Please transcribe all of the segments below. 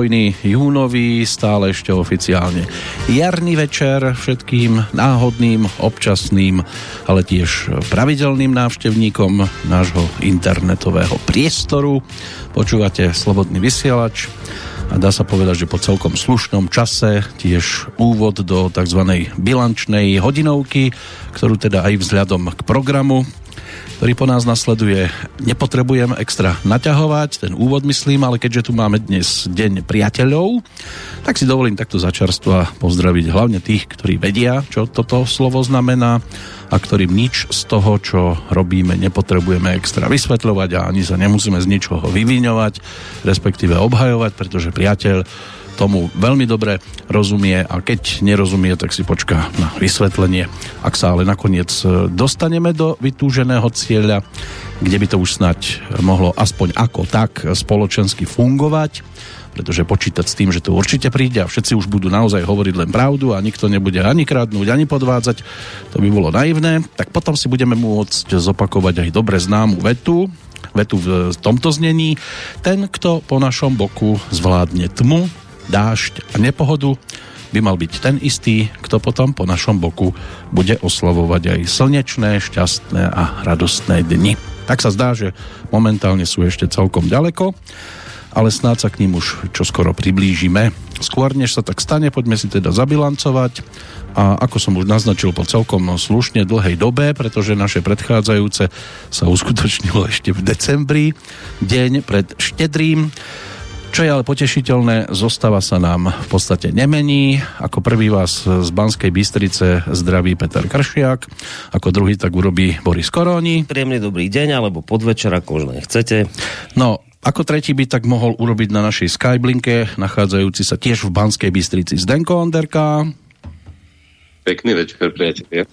Pokojný júnový, stále ešte oficiálne jarný večer všetkým náhodným, občasným, ale tiež pravidelným návštevníkom nášho internetového priestoru. Počúvate Slobodný vysielač a dá sa povedať, že po celkom slušnom čase tiež úvod do tzv. bilančnej hodinovky, ktorú teda aj vzhľadom k programu ktorý po nás nasleduje. Nepotrebujem extra naťahovať, ten úvod myslím, ale keďže tu máme dnes Deň priateľov, tak si dovolím takto začarstva pozdraviť hlavne tých, ktorí vedia, čo toto slovo znamená a ktorým nič z toho, čo robíme, nepotrebujeme extra vysvetľovať a ani sa nemusíme z ničoho vyviňovať, respektíve obhajovať, pretože priateľ tomu veľmi dobre rozumie a keď nerozumie, tak si počká na vysvetlenie. Ak sa ale nakoniec e, dostaneme do vytúženého cieľa, kde by to už snať mohlo aspoň ako tak spoločensky fungovať, pretože počítať s tým, že to určite príde a všetci už budú naozaj hovoriť len pravdu a nikto nebude ani kradnúť, ani podvádzať, to by bolo naivné, tak potom si budeme môcť zopakovať aj dobre známu vetu, vetu v tomto znení. Ten, kto po našom boku zvládne tmu, dážď a nepohodu, by mal byť ten istý, kto potom po našom boku bude oslavovať aj slnečné, šťastné a radostné dni. Tak sa zdá, že momentálne sú ešte celkom ďaleko, ale snáď sa k ním už čoskoro priblížime. Skôr než sa tak stane, poďme si teda zabilancovať a ako som už naznačil po celkom slušne dlhej dobe, pretože naše predchádzajúce sa uskutočnilo ešte v decembri, deň pred štedrým, čo je ale potešiteľné, zostava sa nám v podstate nemení. Ako prvý vás z Banskej Bystrice zdraví Peter Kršiak, ako druhý tak urobí Boris Koroni. Príjemný dobrý deň, alebo podvečer, ako už chcete. No, ako tretí by tak mohol urobiť na našej Skyblinke, nachádzajúci sa tiež v Banskej Bystrici Zdenko Onderka. Pekný večer, priatelia.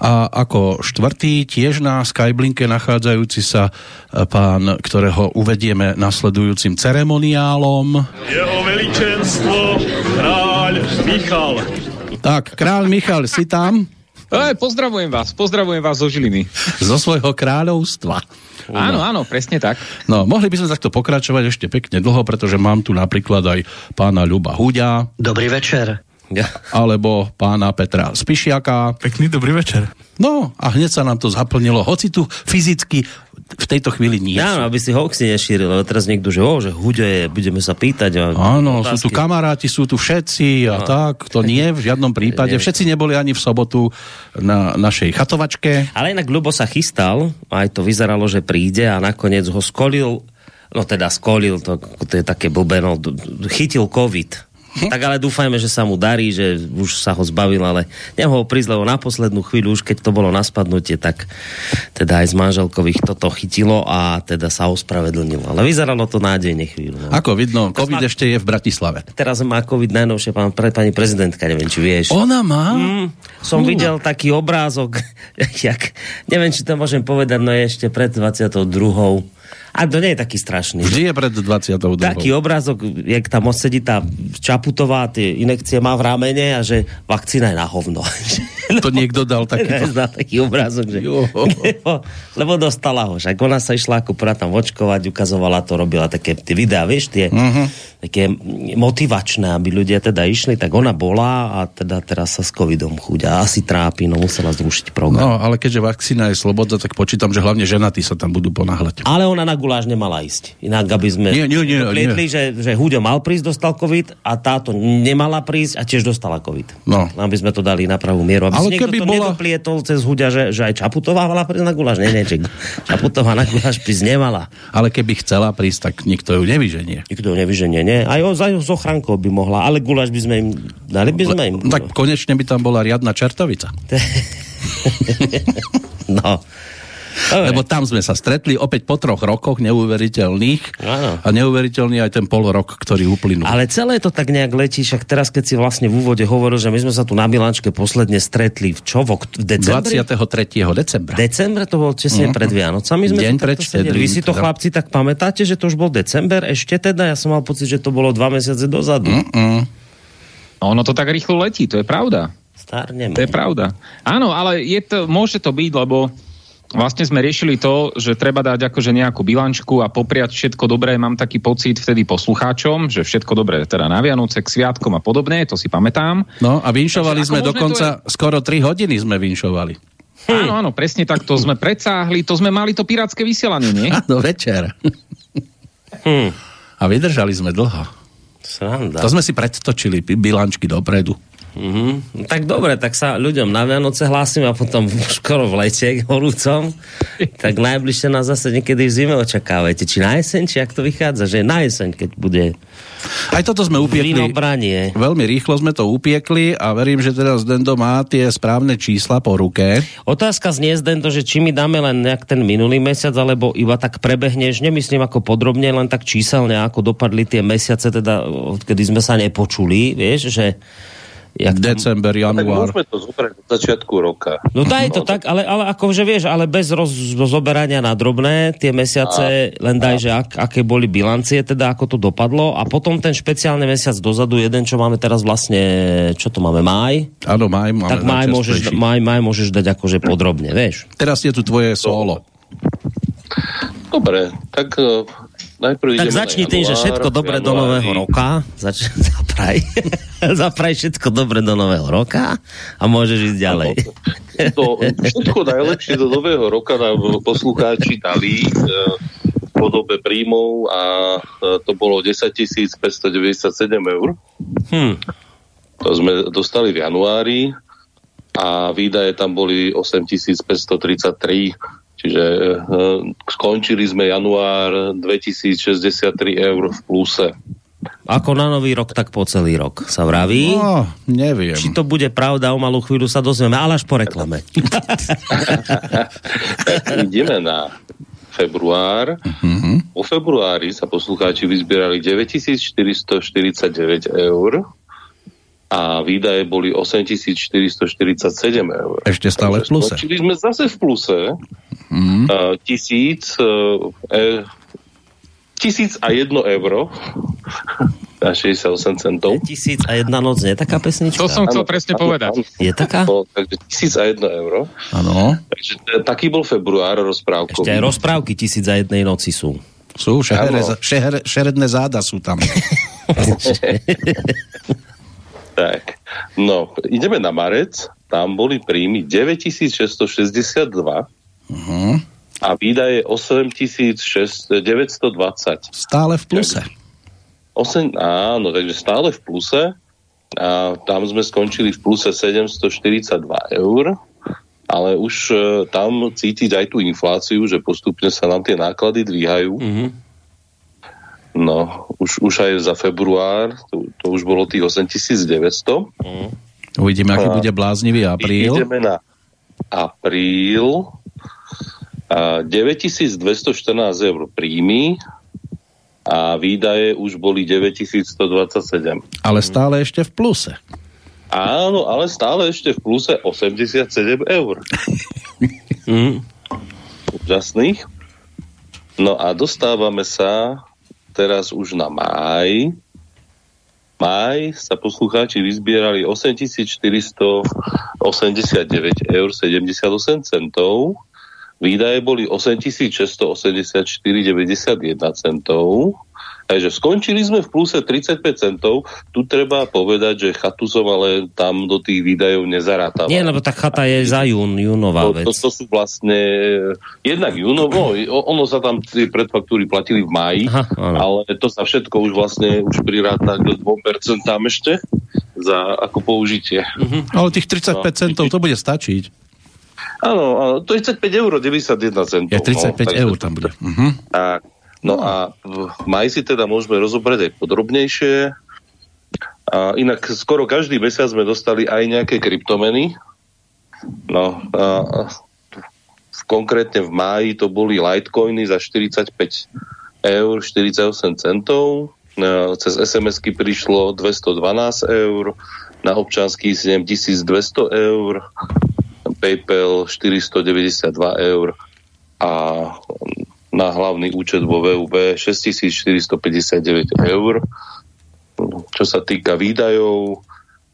A ako štvrtý, tiež na Skyblinke nachádzajúci sa e, pán, ktorého uvedieme nasledujúcim ceremoniálom. Jeho veličenstvo, kráľ Michal. Tak, kráľ Michal, si tam? E, pozdravujem vás, pozdravujem vás zo Žiliny. Zo svojho kráľovstva. Áno, áno, presne tak. No, mohli by sme takto pokračovať ešte pekne dlho, pretože mám tu napríklad aj pána Ľuba Huďa. Dobrý večer alebo pána Petra Spišiaka. Pekný dobrý večer. No a hneď sa nám to zaplnilo, hoci tu fyzicky v tejto chvíli nie Áno, aby si hoaxy nešíril, ale teraz niekto, že, oh, že huďo je, budeme sa pýtať. A Áno, otázky. sú tu kamaráti, sú tu všetci a no. tak, to nie v žiadnom prípade. Všetci neboli ani v sobotu na našej chatovačke. Ale inak Ľubo sa chystal, aj to vyzeralo, že príde a nakoniec ho skolil no teda skolil, to, to je také blbé, no, chytil COVID? Tak ale dúfajme, že sa mu darí, že už sa ho zbavil, ale nemohol prísť, lebo na poslednú chvíľu, už keď to bolo na spadnutie, tak teda aj z manželkových toto chytilo a teda sa ospravedlnilo. Ale vyzeralo to nádejne chvíľu. No. Ako vidno, COVID má... ešte je v Bratislave. Teraz má COVID najnovšie pán, pre pani prezidentka, neviem, či vieš. Ona má? Mm, som uh. videl taký obrázok, jak, neviem, či to môžem povedať, no je ešte pred 22 a to nie je taký strašný. Vždy je pred 22. Taký obrázok, jak tam sedí tá Čaputová, tie inekcie má v ramene a že vakcína je na hovno. To niekto dal taký... taký obrázok, že... Lebo, lebo dostala ho. Však ona sa išla ako prvá tam očkovať, ukazovala to, robila také tie videá, vieš, tie uh-huh. také motivačné, aby ľudia teda išli, tak ona bola a teda teraz sa s covidom chuďa. Asi trápi, no musela zrušiť program. No, ale keďže vakcína je sloboda, tak počítam, že hlavne ženatí sa tam budú ponáhľať. Ale ona na guláš nemala ísť. Inak, aby sme nie, nie, nie, plietli, nie. Že, že Huďo mal prísť, dostal COVID a táto nemala prísť a tiež dostala COVID. No. Aby sme to dali na pravú mieru. Aby ale si keby to bola... nedoplietol cez Huďa, že, že aj Čaputová mala prísť na guláš. Nie, nie, že Čaputová na guláš prísť nemala. Ale keby chcela prísť, tak nikto ju nevyženie. Nikto ju nevyženie, nie. Aj o, aj s ochrankou by mohla, ale guláš by sme im dali by sme im. Le, tak konečne by tam bola riadna čertovica. no. Dobre. Lebo tam sme sa stretli opäť po troch rokoch neuveriteľných ano. a neuveriteľný aj ten pol rok, ktorý uplynul. Ale celé to tak nejak letí, však teraz keď si vlastne v úvode hovoril, že my sme sa tu na Milančke posledne stretli v čo? V decembri? 23. decembra. Decembre to bol česne uh-huh. pred Vianocami. Sme Deň pred Vy si to teda. chlapci tak pamätáte, že to už bol december ešte teda? Ja som mal pocit, že to bolo dva mesiace dozadu. Uh-uh. Ono to tak rýchlo letí, to je pravda. Starneme. To je pravda. Áno, ale je to, môže to byť, lebo vlastne sme riešili to, že treba dať akože nejakú bilančku a popriať všetko dobré. Mám taký pocit vtedy poslucháčom, že všetko dobré teda na Vianoce, k sviatkom a podobne, to si pamätám. No a vinšovali Takže sme ako možné dokonca, skoro 3 hodiny sme vinšovali. Áno, áno, presne tak, to sme predsáhli, to sme mali to pirátske vysielanie, nie? Áno, večer. Hm, A vydržali sme dlho. sranda. To sme si predtočili bilančky dopredu. Mhm. No Tak dobre, tak sa ľuďom na Vianoce hlásim a potom skoro v lete horúcom. tak najbližšie nás zase niekedy v zime očakávajte. Či na jeseň, či ak to vychádza, že na jeseň, keď bude Aj toto sme upiekli. vínobranie. Veľmi rýchlo sme to upiekli a verím, že teraz Dendo má tie správne čísla po ruke. Otázka znie z to, že či mi dáme len nejak ten minulý mesiac, alebo iba tak prebehneš, nemyslím ako podrobne, len tak číselne, ako dopadli tie mesiace, teda odkedy sme sa nepočuli, vieš, že jak tam- December, Tak január. môžeme to zobrať od začiatku roka. No daj to tak, ale, ale akože vieš, ale bez roz, rozoberania na drobné, tie mesiace, len daj, že ak, aké boli bilancie, teda ako to dopadlo a potom ten špeciálny mesiac dozadu, jeden, čo máme teraz vlastne, čo to máme, máj, Áno, maj, máme tak máj môžeš, najčastejší. máj, máj môžeš dať akože podrobne, vieš. Teraz je tu tvoje solo. Dobre, tak uh, najprv Tak začni tým, že všetko dobre do nového roka. Zač- zapraj. zapraj všetko dobre do nového roka a môžeš ísť ďalej. To všetko najlepšie do nového roka nám poslucháči dali e, v podobe príjmov a e, to bolo 10 597 eur. Hm. To sme dostali v januári a výdaje tam boli 8533, čiže e, skončili sme január 2063 eur v pluse. Ako na nový rok, tak po celý rok sa vraví. No, neviem. Či to bude pravda, o malú chvíľu sa dozvieme, ale až po reklame. Ideme na február. Mhm. Po februári sa poslucháči vyzbierali 9449 eur a výdaje boli 8447 eur. Ešte stále v pluse. Skončili sme zase v pluse. Mhm. Uh, tisíc, uh, e, tisíc a jedno euro na 68 centov. Tisíc a jedna noc, nie je taká pesnička? To som chcel presne povedať. áno. Je taká? Bolo, takže tisíc a jedno euro. Áno, Takže taký bol február rozprávkový. Ešte aj rozprávky tisíc a jednej noci sú. sú šehere, šeredné záda sú tam. Tak, no, ideme na marec, tam boli príjmy 9662 Mhm. a výdaje 8920. Stále v pluse. 8, áno, takže stále v pluse a tam sme skončili v pluse 742 eur, ale už e, tam cítiť aj tú infláciu, že postupne sa nám tie náklady dvíhajú. Mhm. No, už, už aj za február, to, to už bolo tých 8900. Uvidíme, aký A- bude bláznivý apríl. Ideme na apríl. A 9214 eur príjmy a výdaje už boli 9127. Ale stále ešte v pluse. Áno, ale stále ešte v pluse 87 eur. Úžasných. No a dostávame sa teraz už na máj. Máj sa poslucháči vyzbierali 8489 eur 78 centov. Výdaje boli 8684,91 centov. Takže skončili sme v pluse 35 centov. Tu treba povedať, že chatu som ale tam do tých výdajov nezarátával. Nie, lebo tá chata je za jún, júnová To, vec. to, to sú vlastne jednak júno, no, ono sa tam tie predfaktúry platili v máji, Aha, ale to sa všetko už vlastne už priráta k 2% ešte za ako použitie. Ale tých 35 No. centov to bude stačiť. Áno, áno, 35 eur 91 centov. Je 35 no, eur tam bude. Mhm. Tak, no a v maji si teda môžeme rozobrať aj podrobnejšie. A inak skoro každý mesiac sme dostali aj nejaké kryptomeny. No, a, konkrétne v máji to boli Litecoiny za 45 eur 48 centov. Cez SMS-ky prišlo 212 eur, na občanský 7200 eur, PayPal 492 eur a na hlavný účet vo VUB 6459 eur. Čo sa týka výdajov,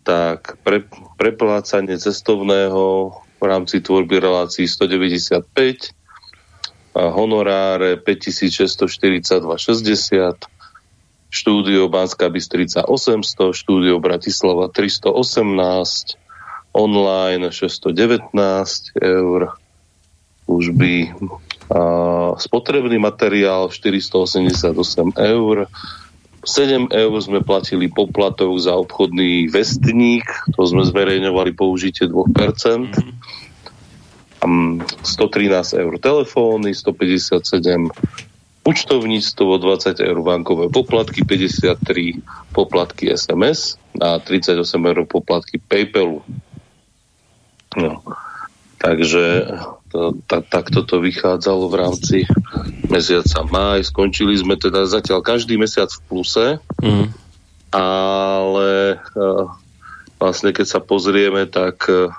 tak pre, preplácanie cestovného rámci tvorby relácií 195, a honoráre 5642,60, štúdio Banská Bystrica 800, štúdio Bratislava 318, online 619 eur, služby spotrebný materiál 488 eur, 7 eur sme platili poplatok za obchodný vestník, to sme zverejňovali použitie 2%. Mm-hmm. 113 eur telefóny, 157 účtovníctvo, 20 eur bankové poplatky, 53 poplatky SMS a 38 eur poplatky PayPalu. No. Takže tak, takto to vychádzalo v rámci mesiaca maj. Skončili sme teda zatiaľ každý mesiac v pluse, mm. ale uh, vlastne keď sa pozrieme, tak uh,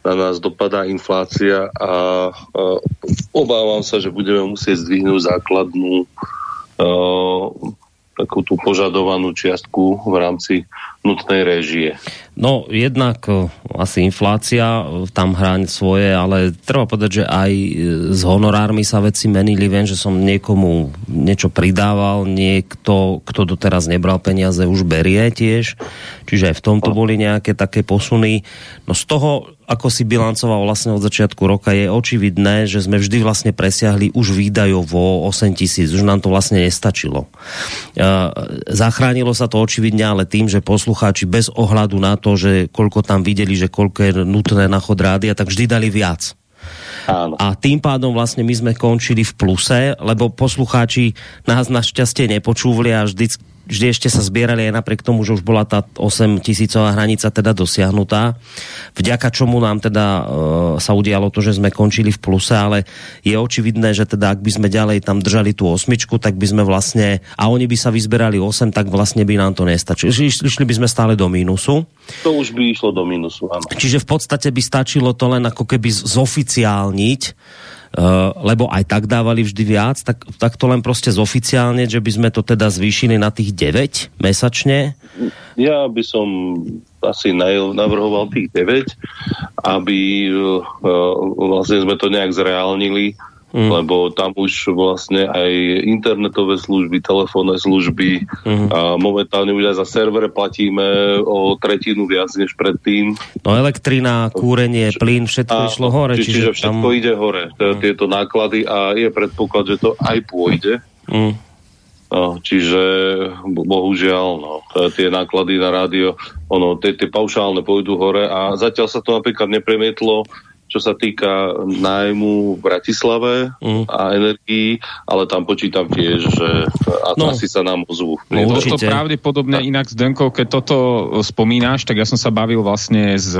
na nás dopadá inflácia a uh, obávam sa, že budeme musieť zdvihnúť základnú uh, takú tú požadovanú čiastku v rámci nutnej režie. No, jednak e, asi inflácia e, tam hrá svoje, ale treba povedať, že aj e, s honorármi sa veci menili. Viem, že som niekomu niečo pridával, niekto, kto doteraz nebral peniaze, už berie tiež. Čiže aj v tomto boli nejaké také posuny. No z toho ako si bilancoval vlastne od začiatku roka, je očividné, že sme vždy vlastne presiahli už výdajovo 8 tisíc, už nám to vlastne nestačilo. Zachránilo sa to očividne ale tým, že poslucháči bez ohľadu na to, že koľko tam videli, že koľko je nutné na chod rádia, tak vždy dali viac. Áno. A tým pádom vlastne my sme končili v pluse, lebo poslucháči nás našťastie nepočúvali a vždy, vždy ešte sa zbierali aj napriek tomu, že už bola tá 8 tisícová hranica teda dosiahnutá. Vďaka čomu nám teda e, sa udialo to, že sme končili v pluse, ale je očividné, že teda ak by sme ďalej tam držali tú osmičku, tak by sme vlastne, a oni by sa vyzberali 8, tak vlastne by nám to nestačilo. Išli by sme stále do mínusu. To už by išlo do mínusu, áno. Čiže v podstate by stačilo to len ako keby zoficiálniť lebo aj tak dávali vždy viac, tak, tak to len proste zoficiálne, že by sme to teda zvýšili na tých 9 mesačne? Ja by som asi navrhoval tých 9, aby uh, vlastne sme to nejak zreálnili Mm. lebo tam už vlastne aj internetové služby, telefónne služby mm. a momentálne už aj za servere platíme o tretinu viac než predtým. No elektrina, kúrenie, plyn, všetko a, išlo hore. Či, čiže, čiže všetko tam... ide hore, mm. tieto náklady a je predpoklad, že to aj pôjde. Mm. No, čiže bohužiaľ no, tie náklady na rádio, ono, tie, tie paušálne pôjdu hore a zatiaľ sa to napríklad nepremietlo čo sa týka nájmu v Bratislave mm. a energií, ale tam počítam tiež, že no. asi sa nám ozvú. No, to pravdepodobne inak s Denkou, keď toto spomínaš, tak ja som sa bavil vlastne s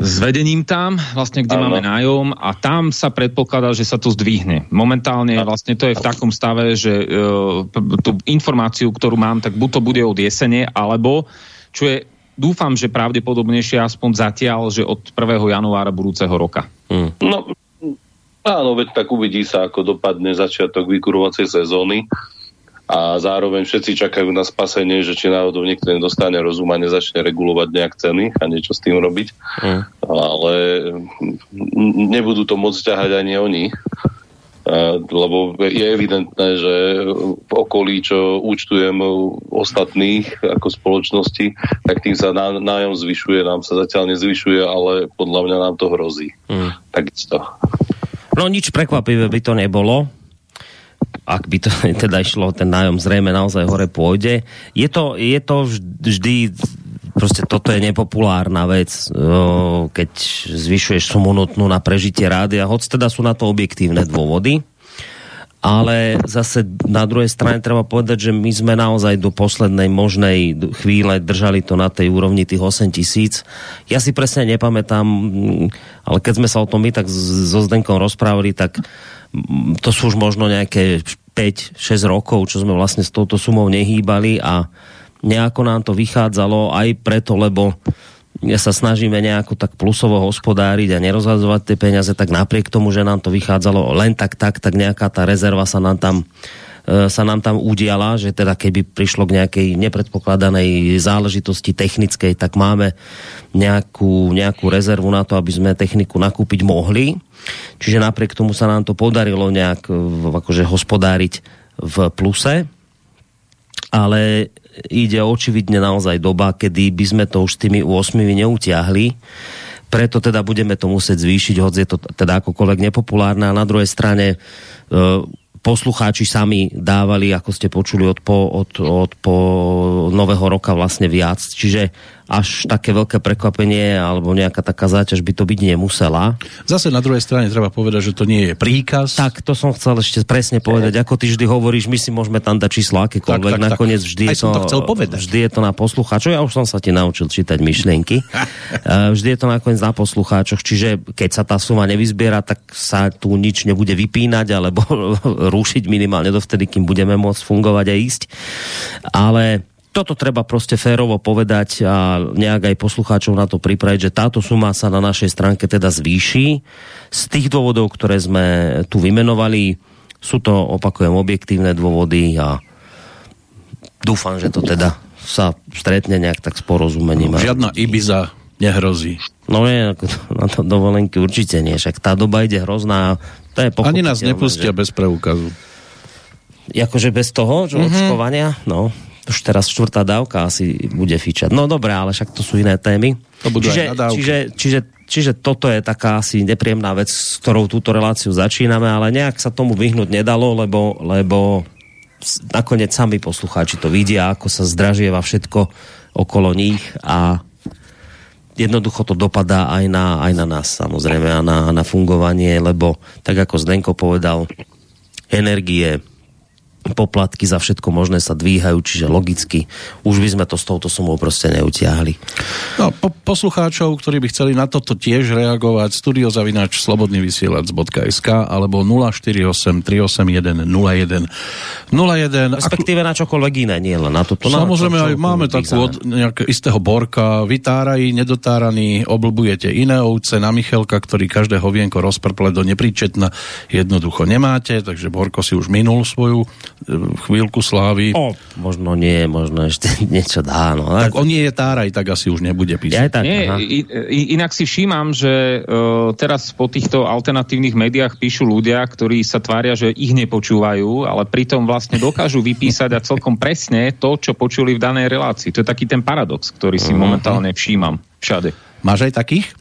s vedením tam, vlastne kde ano. máme nájom a tam sa predpokladá, že sa to zdvihne. Momentálne vlastne to je v takom stave, že uh, tú informáciu, ktorú mám, tak buď to bude od jesene, alebo čo je dúfam, že pravdepodobnejšie aspoň zatiaľ, že od 1. januára budúceho roka. Hmm. No, áno, veď tak uvidí sa, ako dopadne začiatok vykurovacej sezóny a zároveň všetci čakajú na spasenie, že či náhodou niekto nedostane rozum a nezačne regulovať nejak ceny a niečo s tým robiť. Hmm. Ale nebudú to môcť ťahať ani oni lebo je evidentné, že v okolí, čo účtujem ostatných ako spoločnosti, tak tým sa nájom zvyšuje, nám sa zatiaľ nezvyšuje, ale podľa mňa nám to hrozí. Hmm. Takisto. No nič prekvapivé by to nebolo, ak by to teda išlo, ten nájom zrejme naozaj hore pôjde. Je to, je to vždy proste toto je nepopulárna vec, keď zvyšuješ sumu nutnú na prežitie rádia, hoď teda sú na to objektívne dôvody, ale zase na druhej strane treba povedať, že my sme naozaj do poslednej možnej chvíle držali to na tej úrovni tých 8 tisíc. Ja si presne nepamätám, ale keď sme sa o tom my tak so Zdenkom rozprávali, tak to sú už možno nejaké 5-6 rokov, čo sme vlastne s touto sumou nehýbali a nejako nám to vychádzalo aj preto, lebo sa snažíme nejako tak plusovo hospodáriť a nerozhadzovať tie peniaze, tak napriek tomu, že nám to vychádzalo len tak, tak, tak nejaká tá rezerva sa nám tam sa nám tam udiala, že teda keby prišlo k nejakej nepredpokladanej záležitosti technickej, tak máme nejakú, nejakú rezervu na to, aby sme techniku nakúpiť mohli. Čiže napriek tomu sa nám to podarilo nejak akože hospodáriť v pluse. Ale ide očividne naozaj doba, kedy by sme to už tými 8 neutiahli preto teda budeme to musieť zvýšiť, hoď je to teda akokoľvek nepopulárne a na druhej strane e, poslucháči sami dávali, ako ste počuli od po, od, od po nového roka vlastne viac. Čiže až také veľké prekvapenie alebo nejaká taká záťaž by to byť nemusela. Zase na druhej strane treba povedať, že to nie je príkaz. Tak, to som chcel ešte presne povedať. Ako ty vždy hovoríš, my si môžeme tam dať číslo akékoľvek. Tak, tak, Nakoniec vždy je, to, to, chcel povedať. vždy je to na poslucháčoch. Ja už som sa ti naučil čítať myšlienky. vždy je to nakoniec na poslucháčoch. Čiže keď sa tá suma nevyzbiera, tak sa tu nič nebude vypínať alebo rušiť minimálne dovtedy, kým budeme môcť fungovať a ísť. Ale toto treba proste férovo povedať a nejak aj poslucháčov na to pripraviť, že táto suma sa na našej stránke teda zvýši. Z tých dôvodov, ktoré sme tu vymenovali, sú to, opakujem, objektívne dôvody a dúfam, že to teda sa stretne nejak tak s porozumením. No, žiadna Ibiza nehrozí. No nie, na to dovolenky určite nie, však tá doba ide hrozná. To je Ani nás nepustia že... bez preukazu. Jakože bez toho, že mm-hmm. očkovania? No, už teraz štvrtá dávka asi bude fičať. No dobré, ale však to sú iné témy. To budú čiže, čiže, čiže, čiže toto je taká asi nepríjemná vec, s ktorou túto reláciu začíname, ale nejak sa tomu vyhnúť nedalo, lebo, lebo nakoniec sami poslucháči to vidia, ako sa zdražieva všetko okolo nich a jednoducho to dopadá aj na, aj na nás samozrejme a na, na fungovanie, lebo tak ako Zdenko povedal, energie, poplatky za všetko možné sa dvíhajú, čiže logicky už by sme to s touto sumou proste neutiahli. No, po, poslucháčov, ktorí by chceli na toto tiež reagovať, studiozavinač slobodnyvysielac.sk alebo 048 381 01 01 Respektíve na čokoľvek iné, nie len na toto. Samozrejme, na aj máme takú od nejakého istého borka, vytárají, nedotáraný, oblbujete iné ovce na Michelka, ktorý každé hovienko rozprple do nepríčetna, jednoducho nemáte, takže Borko si už minul svoju chvíľku slávy. O, možno nie, možno ešte niečo dá. No. Tak on nie je táraj, tak asi už nebude písať. Ja tak, nie, inak si všímam, že uh, teraz po týchto alternatívnych médiách píšu ľudia, ktorí sa tvária, že ich nepočúvajú, ale pritom vlastne dokážu vypísať a celkom presne to, čo počuli v danej relácii. To je taký ten paradox, ktorý si uh-huh. momentálne všímam všade. Máš aj takých?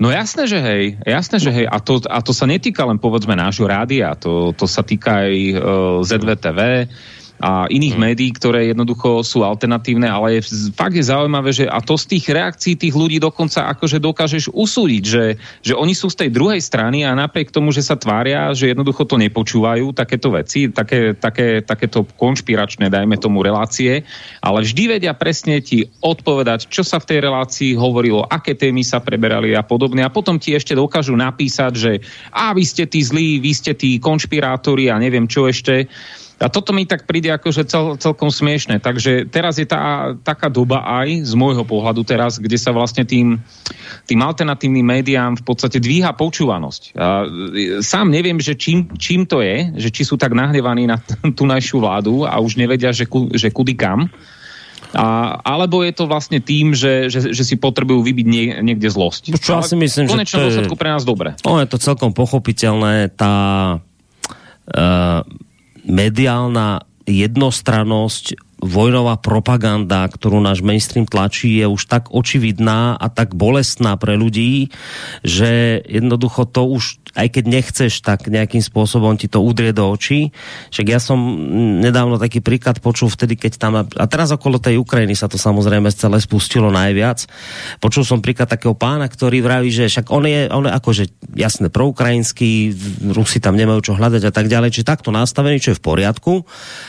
No jasné, že hej, jasné, že hej. A to, a to sa netýka len povedzme nášho rádia, to, to sa týka aj uh, ZVTV, a iných hmm. médií, ktoré jednoducho sú alternatívne, ale je, fakt je zaujímavé, že a to z tých reakcií tých ľudí dokonca akože dokážeš usúdiť, že, že oni sú z tej druhej strany a napriek tomu, že sa tvária, že jednoducho to nepočúvajú, takéto veci, také, také, takéto konšpiračné, dajme tomu, relácie, ale vždy vedia presne ti odpovedať, čo sa v tej relácii hovorilo, aké témy sa preberali a podobne a potom ti ešte dokážu napísať, že a vy ste tí zlí, vy ste tí konšpirátori a neviem čo ešte. A toto mi tak príde akože cel, celkom smiešne. Takže teraz je tá, taká doba aj z môjho pohľadu teraz, kde sa vlastne tým, tým alternatívnym médiám v podstate dvíha počúvanosť. A e, sám neviem, že čím, čím to je, že či sú tak nahnevaní na tú našu vládu a už nevedia, že, ku, že kudy kam. A, alebo je to vlastne tým, že, že, že si potrebujú vybiť nie, niekde zlosť. Čo ja si myslím, že to je, pre nás dobre. je to celkom pochopiteľné. Tá uh, mediálna jednostrannosť vojnová propaganda, ktorú náš mainstream tlačí, je už tak očividná a tak bolestná pre ľudí, že jednoducho to už aj keď nechceš, tak nejakým spôsobom ti to udrie do očí. Však ja som nedávno taký príklad počul vtedy, keď tam, a teraz okolo tej Ukrajiny sa to samozrejme celé spustilo najviac. Počul som príklad takého pána, ktorý vraví, že však on je, on je akože jasne proukrajinský, Rusi tam nemajú čo hľadať a tak ďalej, či takto nastavený, čo je v poriadku,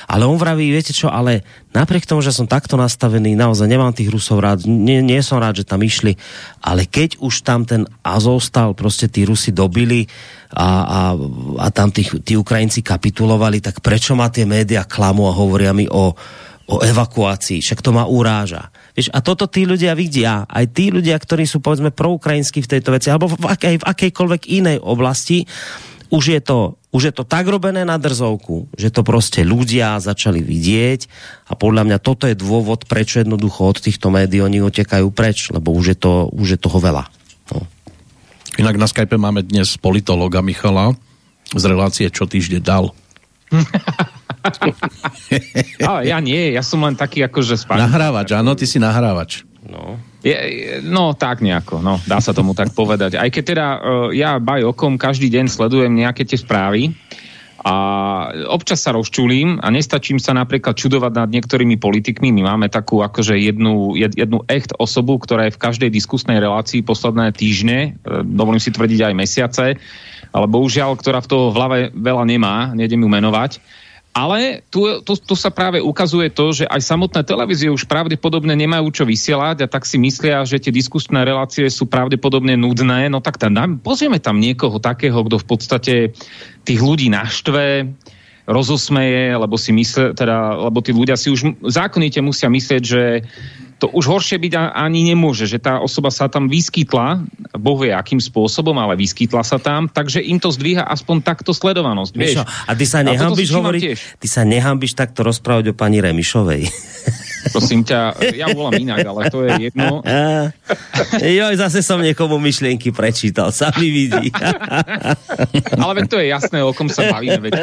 ale on vraví, viete čo, ale napriek tomu, že som takto nastavený, naozaj nemám tých Rusov rád, nie, nie som rád, že tam išli, ale keď už tam ten Azovstal, proste tí Rusi dobili a, a, a tam tí, tí Ukrajinci kapitulovali, tak prečo ma tie médiá klamú a hovoria mi o, o evakuácii, však to ma uráža. Vieš, a toto tí ľudia vidia, aj tí ľudia, ktorí sú povedzme proukrajinskí v tejto veci, alebo v, akej, v akejkoľvek inej oblasti, už je to už je to tak robené na drzovku, že to proste ľudia začali vidieť a podľa mňa toto je dôvod, prečo jednoducho od týchto médií oni utekajú preč, lebo už je, to, už je toho veľa. No. Inak na Skype máme dnes politologa Michala z relácie Čo týždeň dal. Ale ja nie, ja som len taký akože spáč. Nahrávač, áno, ty si nahrávač. No. Je, no tak nejako, no, dá sa tomu tak povedať. Aj keď teda uh, ja baj okom každý deň sledujem nejaké tie správy a občas sa rozčulím a nestačím sa napríklad čudovať nad niektorými politikmi. My máme takú akože jednu, jed, jednu echt osobu, ktorá je v každej diskusnej relácii posledné týždne, uh, dovolím si tvrdiť aj mesiace, ale bohužiaľ, ktorá v toho v hlave veľa nemá, nejdem ju menovať ale tu, tu, tu sa práve ukazuje to, že aj samotné televízie už pravdepodobne nemajú čo vysielať a tak si myslia, že tie diskusné relácie sú pravdepodobne nudné. No tak tam, pozrieme tam niekoho takého, kto v podstate tých ľudí naštve, rozosmeje, lebo si mysle, teda, lebo tí ľudia si už zákonite musia myslieť, že to už horšie byť ani nemôže, že tá osoba sa tam vyskytla, boh vie akým spôsobom, ale vyskytla sa tam, takže im to zdvíha aspoň takto sledovanosť. Vieš? a ty sa nehambíš hovoriť, ty sa nehambíš takto rozprávať o pani Remišovej. Prosím ťa, ja volám inak, ale to je jedno. Joj, zase som niekomu myšlienky prečítal, sa mi vidí. ale veď to je jasné, o kom sa bavíme. Veď.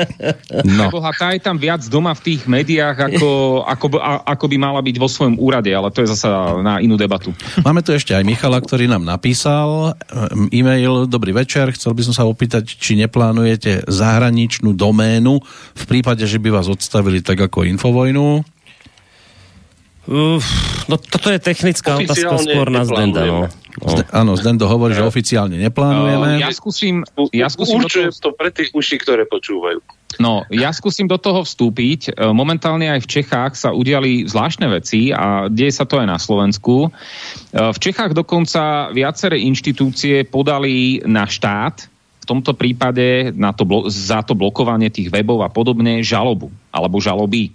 No. Boha, tá je tam viac doma v tých médiách, ako, ako, ako by mala byť vo svojom úrade, ale to je zase na inú debatu. Máme tu ešte aj Michala, ktorý nám napísal ehm, e-mail, dobrý večer, chcel by som sa opýtať, či neplánujete zahraničnú doménu v prípade, že by vás odstavili tak ako Infovojnu? No toto je technická otázka skôr na Zdenda. No. No. Áno, Zdendo hovorí, že oficiálne neplánujeme. Ja skúsim... Ja skúsim Určujem to pre tých uši, ktoré počúvajú. No, ja skúsim do toho vstúpiť. E, momentálne aj v Čechách sa udiali zvláštne veci a deje sa to aj na Slovensku. E, v Čechách dokonca viaceré inštitúcie podali na štát, v tomto prípade na to, za to blokovanie tých webov a podobne, žalobu alebo žaloby.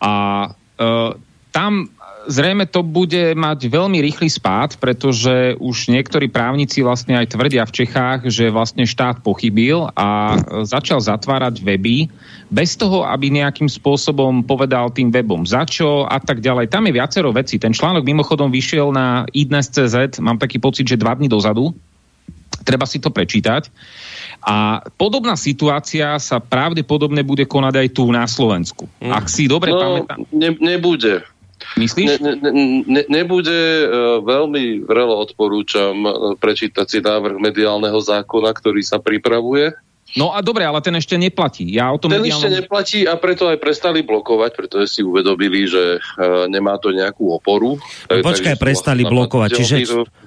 A e, tam zrejme to bude mať veľmi rýchly spád, pretože už niektorí právnici vlastne aj tvrdia v Čechách, že vlastne štát pochybil a začal zatvárať weby bez toho, aby nejakým spôsobom povedal tým webom za čo a tak ďalej. Tam je viacero vecí. Ten článok mimochodom vyšiel na idnes.cz, mám taký pocit, že dva dní dozadu. Treba si to prečítať. A podobná situácia sa pravdepodobne bude konať aj tu na Slovensku. Mm. Ak si dobre no, pamätám... Ne, nebude. Myslíš? Ne, ne, ne, nebude, uh, veľmi vrelo odporúčam uh, prečítať si návrh mediálneho zákona, ktorý sa pripravuje. No a dobre, ale ten ešte neplatí. Ja o tom ten mediálnom... ešte neplatí a preto aj prestali blokovať, pretože si uvedomili, že uh, nemá to nejakú oporu. No, počkaj, prestali blokovať. Čiže,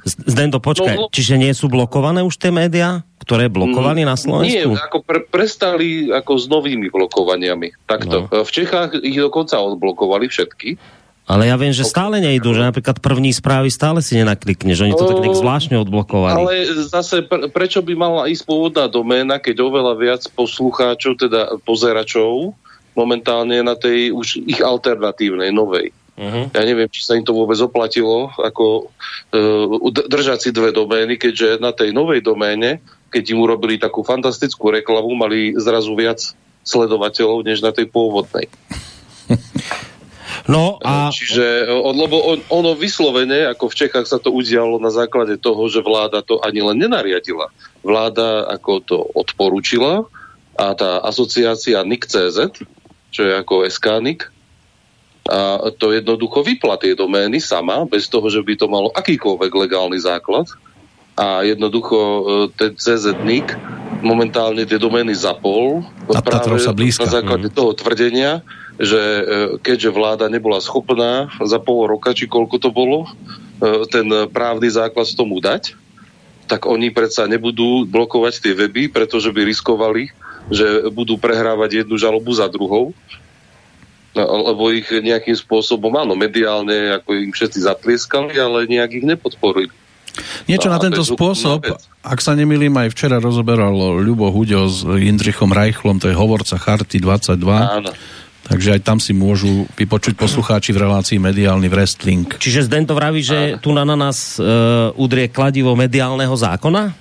Zdendo, počkaj, no, no, čiže nie sú blokované už tie médiá, ktoré blokovali na Slovensku? Nie, ako pre, prestali ako s novými blokovaniami. Takto. No. V Čechách ich dokonca odblokovali všetky. Ale ja viem, že stále nejdú, že napríklad první správy stále si nenaklikneš, oni to tak nejak zvláštne odblokovali. Ale zase pre, prečo by mala ísť pôvodná doména, keď oveľa viac poslucháčov, teda pozeračov, momentálne na tej už ich alternatívnej, novej. Uh-huh. Ja neviem, či sa im to vôbec oplatilo, ako uh, držať si dve domény, keďže na tej novej doméne, keď im urobili takú fantastickú reklamu, mali zrazu viac sledovateľov, než na tej pôvodnej. No a... Čiže, lebo on, ono vyslovene, ako v Čechách sa to udialo na základe toho, že vláda to ani len nenariadila. Vláda ako to odporúčila a tá asociácia NIC.CZ, čo je ako SKNIC, a to jednoducho vypla tie domény sama, bez toho, že by to malo akýkoľvek legálny základ. A jednoducho e, ten CZ-NIC momentálne tie domény zapol. A práve sa blízka. Na základe mm. toho tvrdenia, že e, keďže vláda nebola schopná za pol roka, či koľko to bolo, e, ten právny základ tomu dať, tak oni predsa nebudú blokovať tie weby, pretože by riskovali, že budú prehrávať jednu žalobu za druhou, no, lebo ich nejakým spôsobom, áno, mediálne, ako im všetci zatlieskali, ale nejak ich nepodporili. Niečo no, na tento spôsob, ak sa nemýlim, aj včera rozoberal Ľubo Huďo s Jindřichom Reichlom, to je hovorca Charty 22. Áno Takže aj tam si môžu vypočuť poslucháči v relácii mediálny wrestling. Čiže Zden to vraví, že tu na, nás uh, udrie kladivo mediálneho zákona?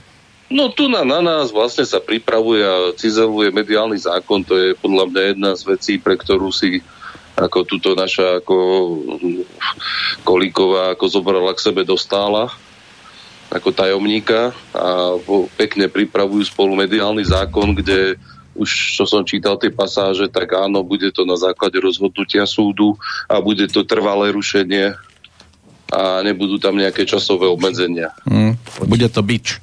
No tu na, na nás vlastne sa pripravuje a cizeluje mediálny zákon, to je podľa mňa jedna z vecí, pre ktorú si ako túto naša ako Kolíková ako zobrala k sebe dostála ako tajomníka a pekne pripravujú spolu mediálny zákon, kde už čo som čítal tie pasáže, tak áno, bude to na základe rozhodnutia súdu a bude to trvalé rušenie a nebudú tam nejaké časové obmedzenia. Mm, bude to bič.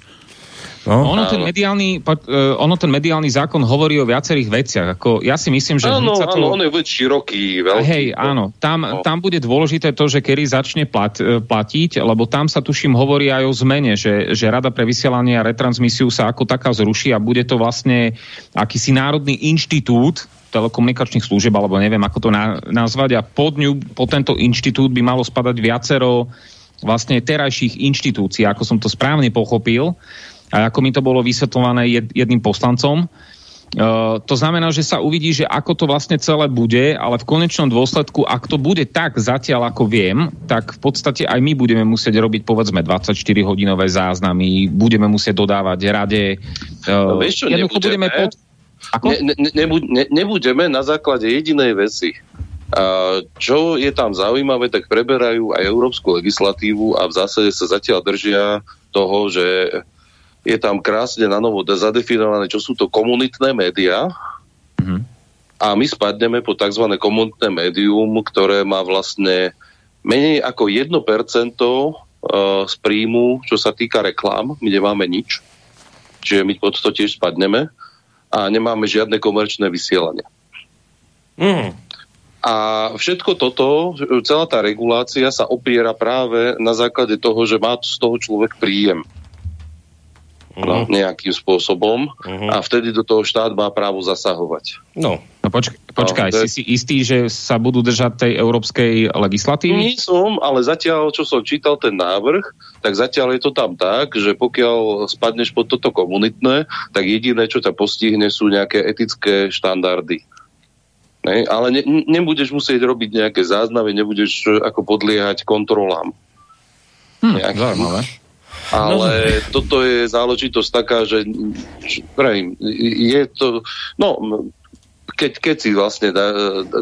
No? Ono, ten mediálny, uh, ono ten mediálny zákon hovorí o viacerých veciach. Ako, ja si myslím, že... Áno, to... áno, on je široký, veľký. Hej, áno. Tam, no. tam bude dôležité to, že kedy začne plat, e, platiť, lebo tam sa tuším hovorí aj o zmene, že, že Rada pre vysielanie a retransmisiu sa ako taká zruší a bude to vlastne akýsi národný inštitút, telekomunikačných služieb, alebo neviem, ako to na, nazvať. A pod, ňu, pod tento inštitút by malo spadať viacero vlastne terajších inštitúcií, ako som to správne pochopil a ako mi to bolo vysvetľované jed, jedným poslancom. Uh, to znamená, že sa uvidí, že ako to vlastne celé bude, ale v konečnom dôsledku, ak to bude tak zatiaľ, ako viem, tak v podstate aj my budeme musieť robiť povedzme 24-hodinové záznamy, budeme musieť dodávať rade. Uh, no, vieš čo, nebudeme, budeme pod... Ako? Ne, ne, ne, nebudeme na základe jedinej veci. Uh, čo je tam zaujímavé, tak preberajú aj európsku legislatívu a v zásade sa zatiaľ držia toho, že je tam krásne na novo zadefinované, čo sú to komunitné médiá. Mm-hmm. A my spadneme po tzv. komunitné médium, ktoré má vlastne menej ako 1% e, z príjmu, čo sa týka reklám. My nemáme nič. Čiže my pod to tiež spadneme a nemáme žiadne komerčné vysielanie. Mm. A všetko toto, celá tá regulácia sa opiera práve na základe toho, že má z toho človek príjem uh-huh. nejakým spôsobom uh-huh. a vtedy do toho štát má právo zasahovať. No, no počk- počkaj, no, si si istý, že sa budú držať tej európskej legislatívy? Nie som, ale zatiaľ, čo som čítal ten návrh, tak zatiaľ je to tam tak, že pokiaľ spadneš pod toto komunitné, tak jediné, čo ťa postihne, sú nejaké etické štandardy. Ne? Ale ne, nebudeš musieť robiť nejaké záznamy, nebudeš ako podliehať kontrolám. Hm, zaujímavé. Ale no. toto je záležitosť taká, že, prejím, je to, no, keď, keď si vlastne dá,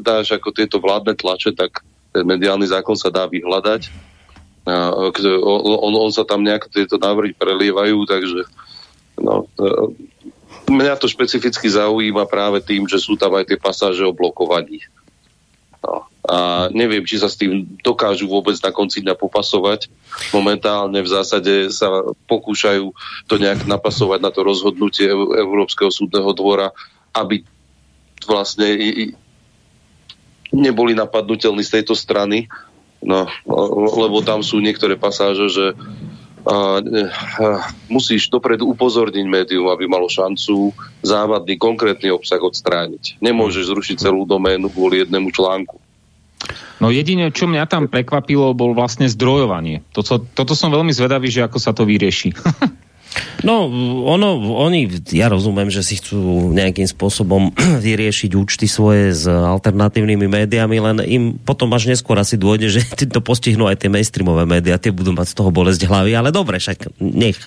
dáš ako tieto vládne tlače, tak ten mediálny zákon sa dá vyhľadať. On, on sa tam nejak tieto návrhy prelievajú, takže no, mňa to špecificky zaujíma práve tým, že sú tam aj tie pasáže o blokovaní. No. A neviem, či sa s tým dokážu vôbec na konci dňa popasovať. Momentálne v zásade sa pokúšajú to nejak napasovať na to rozhodnutie Európskeho súdneho dvora, aby vlastne neboli napadnutelní z tejto strany, no, lebo tam sú niektoré pasáže, že a, a, musíš dopredu upozorniť médium, aby malo šancu závadný konkrétny obsah odstrániť. Nemôžeš zrušiť celú doménu kvôli jednému článku. No jedine, čo mňa tam prekvapilo, bol vlastne zdrojovanie. Toto, toto som veľmi zvedavý, že ako sa to vyrieši. No, ono, oni, ja rozumiem, že si chcú nejakým spôsobom vyriešiť účty svoje s alternatívnymi médiami, len im potom až neskôr asi dôjde, že to postihnú aj tie mainstreamové médiá, tie budú mať z toho bolesť hlavy, ale dobre, však nech.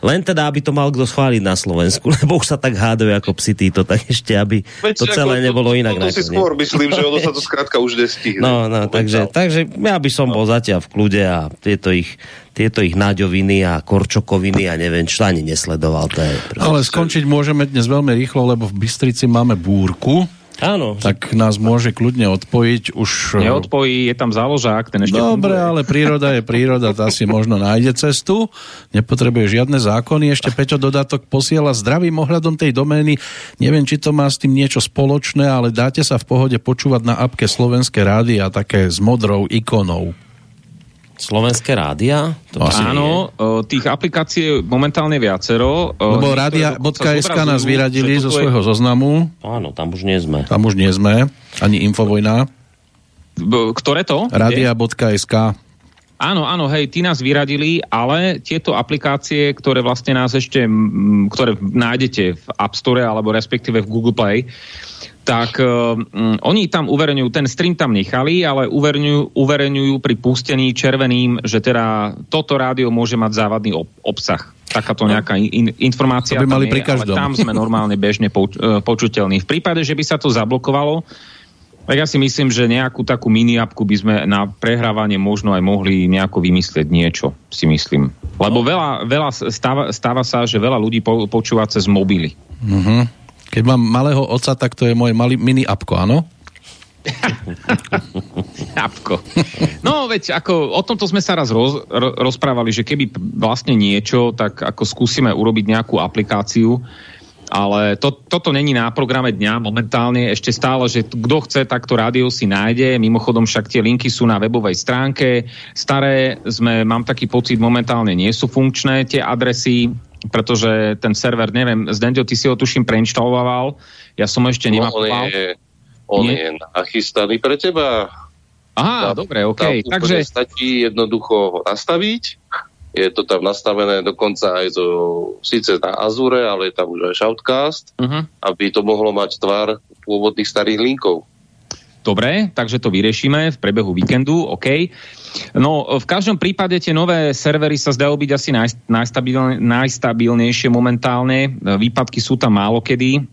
Len teda, aby to mal kto schváliť na Slovensku, lebo už sa tak hádajú ako psi títo, tak ešte, aby Veď to celé nebolo inak. To, to si skôr myslím, že ono sa to skrátka už nestihne. No, no, takže, takže ja by som bol zatiaľ v kľude a tieto ich tieto ich náďoviny a korčokoviny a neviem, čo ani nesledoval. To je Ale skončiť môžeme dnes veľmi rýchlo, lebo v Bystrici máme búrku. Áno. Tak nás môže kľudne odpojiť už... Neodpojí, je tam záložák, ten ešte Dobre, funguje. ale príroda je príroda, tá si možno nájde cestu, nepotrebuje žiadne zákony, ešte Peťo dodatok posiela zdravým ohľadom tej domény, neviem, či to má s tým niečo spoločné, ale dáte sa v pohode počúvať na apke Slovenské rády a také s modrou ikonou. Slovenské rádia? To Asi áno, nie. tých aplikácií je momentálne viacero. Lebo rádia.sk nás vyradili zo svojho zoznamu. Áno, tam už nie sme. Tam už nie sme, ani Infovojna. Ktoré to? Rádia.sk Áno, áno, hej, tí nás vyradili, ale tieto aplikácie, ktoré vlastne nás ešte, ktoré nájdete v App Store alebo respektíve v Google Play, tak um, oni tam uverejňujú, ten stream tam nechali, ale uverejňujú, uverejňujú pri pustení červeným, že teda toto rádio môže mať závadný ob- obsah. takáto nejaká in, informácia. To by mali tam pri každom. Ale tam sme normálne bežne poč, e, počuteľní. V prípade, že by sa to zablokovalo, tak ja si myslím, že nejakú takú mini apku by sme na prehrávanie možno aj mohli nejako vymyslieť niečo, si myslím. Lebo veľa, veľa stáva, stáva sa, že veľa ľudí po, počúva cez mobily. Uh-huh. Keď mám malého oca, tak to je moje malý, mini apko, áno? apko. No veď, ako, o tomto sme sa raz roz, rozprávali, že keby vlastne niečo, tak ako skúsime urobiť nejakú aplikáciu, ale to, toto není na programe dňa momentálne, ešte stále, že kto chce, tak to rádio si nájde, mimochodom však tie linky sú na webovej stránke, staré sme, mám taký pocit, momentálne nie sú funkčné tie adresy, pretože ten server, neviem, Zdendio, ty si ho tuším preinštaloval, ja som ho ešte no, On je, on nie? je nachystaný pre teba. Aha, tam, dobre, OK. Takže stačí jednoducho ho nastaviť je to tam nastavené dokonca aj zo, síce na Azure, ale je tam už aj Shoutcast, uh-huh. aby to mohlo mať tvar pôvodných starých linkov. Dobre, takže to vyriešime v prebehu víkendu, OK. No, v každom prípade tie nové servery sa zdajú byť asi najstabilne, najstabilnejšie momentálne. Výpadky sú tam málo kedy.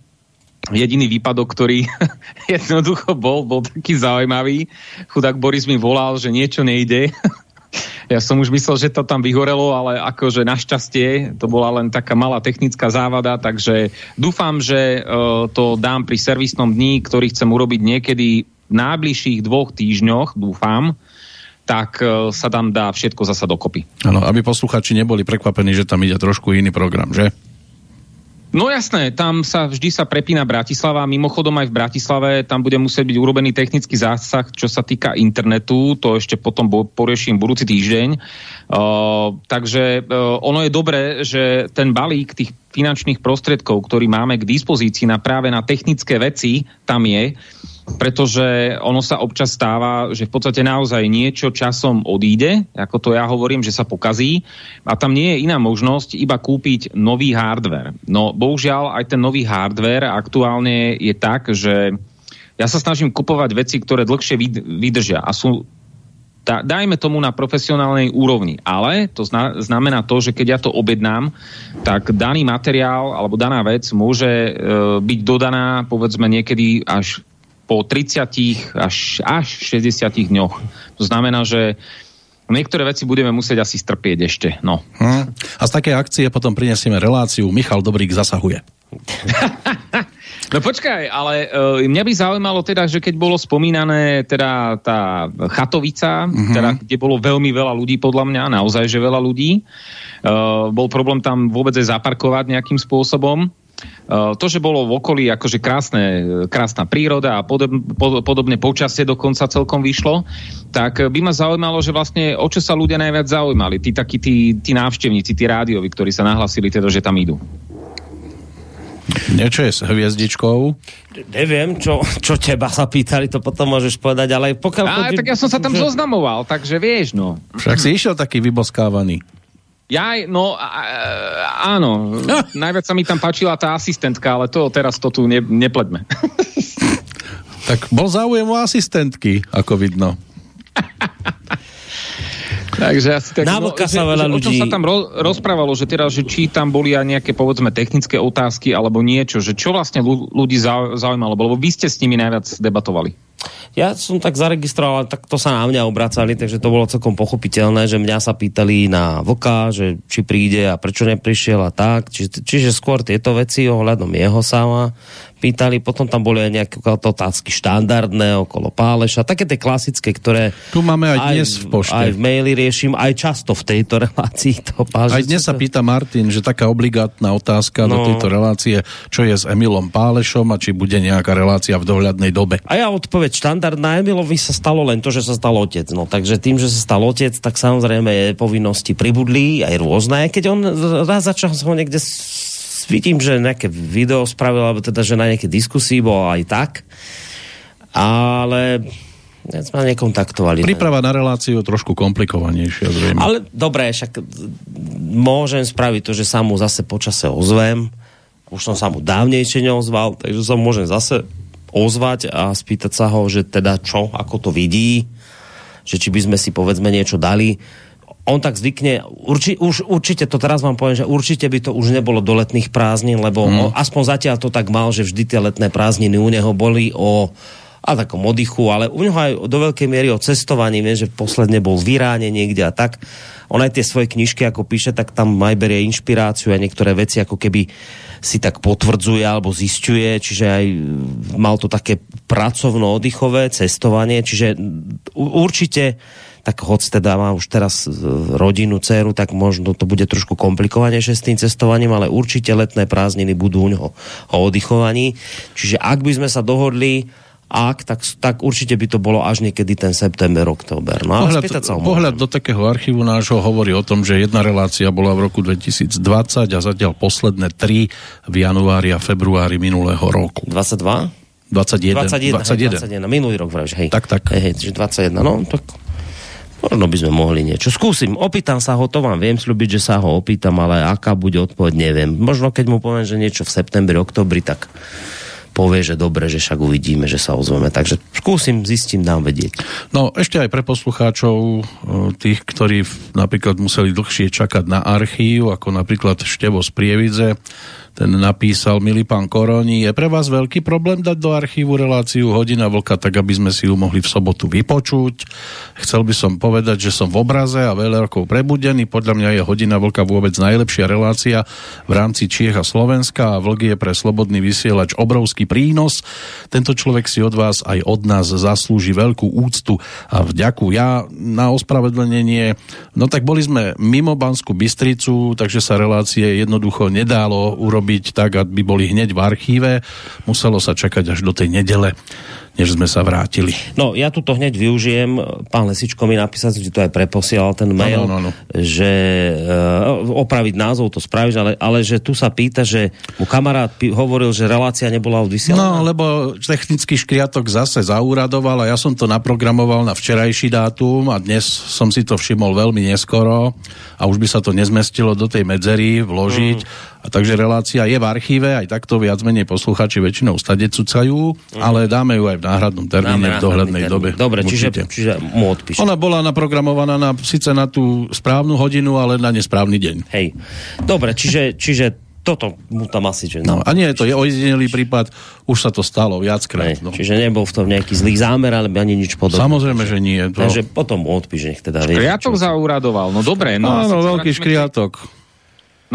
Jediný výpadok, ktorý jednoducho bol, bol taký zaujímavý. Chudák Boris mi volal, že niečo nejde ja som už myslel, že to tam vyhorelo, ale akože našťastie to bola len taká malá technická závada, takže dúfam, že uh, to dám pri servisnom dni, ktorý chcem urobiť niekedy najbližších dvoch týždňoch, dúfam, tak uh, sa tam dá všetko zasa dokopy. Áno, aby posluchači neboli prekvapení, že tam ide trošku iný program, že? No jasné, tam sa vždy sa prepína Bratislava. Mimochodom aj v Bratislave tam bude musieť byť urobený technický zásah, čo sa týka internetu. To ešte potom porieším budúci týždeň. Uh, takže uh, ono je dobré, že ten balík tých finančných prostriedkov, ktorý máme k dispozícii na práve na technické veci, tam je pretože ono sa občas stáva, že v podstate naozaj niečo časom odíde, ako to ja hovorím, že sa pokazí a tam nie je iná možnosť iba kúpiť nový hardware. No bohužiaľ aj ten nový hardware aktuálne je tak, že ja sa snažím kupovať veci, ktoré dlhšie vydržia a sú dajme tomu na profesionálnej úrovni. Ale to zna, znamená to, že keď ja to objednám, tak daný materiál alebo daná vec môže e, byť dodaná povedzme niekedy až po 30 až, až 60 dňoch. To znamená, že Niektoré veci budeme musieť asi strpieť ešte. No. Hmm. A z také akcie potom prinesieme reláciu Michal Dobrík zasahuje. no počkaj, ale uh, mňa by zaujímalo teda, že keď bolo spomínané teda tá chatovica, uh-huh. teda, kde bolo veľmi veľa ľudí podľa mňa, naozaj, že veľa ľudí, uh, bol problém tam vôbec aj zaparkovať nejakým spôsobom. Eh, to, že bolo v okolí akože krásne, krásna príroda a podob, podobne počasie dokonca celkom vyšlo, tak by ma zaujímalo, že vlastne o čo sa ľudia najviac zaujímali. Tí takí tí, tí návštevníci, tí rádiovi, ktorí sa nahlasili teda, že tam idú. Niečo je s hviezdičkou? Neviem, čo, čo teba sa pýtali, to potom môžeš povedať, ale pokiaľ... Á, tak ja som sa tam že... zoznamoval, takže vieš, no. Však si išiel taký vyboskávaný. Ja, no áno, najviac sa mi tam páčila tá asistentka, ale to teraz to tu ne, nepledme. tak bol záujem o asistentky, ako vidno. Takže asi tak... No, sa veľa ľudí... O čom sa tam ro- rozprávalo, že teda, že či tam boli aj nejaké, povedzme, technické otázky alebo niečo, že čo vlastne ľudí zaujímalo, lebo vy ste s nimi najviac debatovali. Ja som tak zaregistroval, tak to sa na mňa obracali, takže to bolo celkom pochopiteľné, že mňa sa pýtali na Vlka, že či príde a prečo neprišiel a tak. Či, čiže skôr tieto veci ohľadom jeho sama pýtali, potom tam boli aj nejaké otázky štandardné okolo Páleša, také tie klasické, ktoré tu máme aj dnes aj, v pošte. Aj v maili riešim, aj často v tejto relácii. To Páleša, aj dnes sa pýta Martin, že taká obligátna otázka no. do tejto relácie, čo je s Emilom Pálešom a či bude nejaká relácia v dohľadnej dobe. A ja odpoveď štandardná, Emilovi sa stalo len to, že sa stal otec. No takže tým, že sa stal otec, tak samozrejme povinnosti pribudli aj rôzne. Keď on raz začal ho niekde vidím, že nejaké video spravil, alebo teda, že na nejaké diskusii bol aj tak, ale sme nekontaktovali. Príprava na reláciu trošku komplikovanejšia. Zrejme. Ale dobre, však môžem spraviť to, že sa mu zase počase ozvem. Už som sa mu dávnejšie neozval, takže sa môžem zase ozvať a spýtať sa ho, že teda čo, ako to vidí, že či by sme si povedzme niečo dali on tak zvykne, urči, už, určite to teraz vám poviem, že určite by to už nebolo do letných prázdnin, lebo mm. on, aspoň zatiaľ to tak mal, že vždy tie letné prázdniny u neho boli o a takom oddychu, ale u neho aj do veľkej miery o cestovaní, viem, že posledne bol v Iráne niekde a tak. On aj tie svoje knižky, ako píše, tak tam aj berie inšpiráciu a niektoré veci ako keby si tak potvrdzuje alebo zistuje, čiže aj mal to také pracovno-oddychové cestovanie, čiže určite tak hoď teda má už teraz e, rodinu, dceru, tak možno to bude trošku komplikovanejšie s tým cestovaním, ale určite letné prázdniny budú u neho o oddychovaní. Čiže ak by sme sa dohodli, ak, tak, tak určite by to bolo až niekedy ten september, október. No, pohľad, pohľad do takého archívu nášho hovorí o tom, že jedna relácia bola v roku 2020 a zatiaľ posledné tri v januári a februári minulého roku. 22? 21. 21, 21. 21. minulý rok vravíš, hej. Tak, tak. Hej, hej, 21, no, tak Možno by sme mohli niečo. Skúsim, opýtam sa ho, to vám viem slúbiť, že sa ho opýtam, ale aká bude odpoveď, neviem. Možno keď mu poviem, že niečo v septembri, oktobri, tak povie, že dobre, že však uvidíme, že sa ozveme. Takže skúsim, zistím, dám vedieť. No ešte aj pre poslucháčov, e, tých, ktorí napríklad museli dlhšie čakať na archív, ako napríklad Števo z Prievidze, ten napísal, milý pán Koroni, je pre vás veľký problém dať do archívu reláciu Hodina Vlka, tak aby sme si ju mohli v sobotu vypočuť. Chcel by som povedať, že som v obraze a veľa rokov prebudený. Podľa mňa je Hodina Vlka vôbec najlepšia relácia v rámci Čiech a Slovenska a Vlk je pre slobodný vysielač obrovský prínos. Tento človek si od vás aj od nás zaslúži veľkú úctu a vďaku. Ja na ospravedlnenie, no tak boli sme mimo Banskú Bystricu, takže sa relácie jednoducho nedalo urobiť urobiť tak, aby boli hneď v archíve. Muselo sa čakať až do tej nedele než sme sa vrátili. No, ja tu to hneď využijem. Pán Lesičko mi napísal, že to aj preposielal ten mail, no, no, no. že uh, opraviť názov to spravíš, ale, ale že tu sa pýta, že mu kamarát hovoril, že relácia nebola odvysielaná. No, lebo technický škriatok zase zaúradoval a ja som to naprogramoval na včerajší dátum a dnes som si to všimol veľmi neskoro a už by sa to nezmestilo do tej medzery vložiť. Mm. A takže relácia je v archíve, aj takto viac menej posluchači väčšinou stade cucajú, mm. ale dáme ju aj v náhradnom termíne v dohľadnej termín. dobe. Dobre, čiže, čiže mu odpíš. Ona bola naprogramovaná na, síce na tú správnu hodinu, ale na nesprávny deň. Hej. Dobre, čiže, čiže toto mu tam asi, že... No, a nie, to je ojedinelý prípad, už sa to stalo viackrát. No. Čiže nebol v tom nejaký zlý zámer, ale ani nič podobné. Samozrejme, že nie. To... Takže potom mu odpíš, nech teda vie. Škriatok zauradoval, no dobre. No, Áno, veľký škriatok.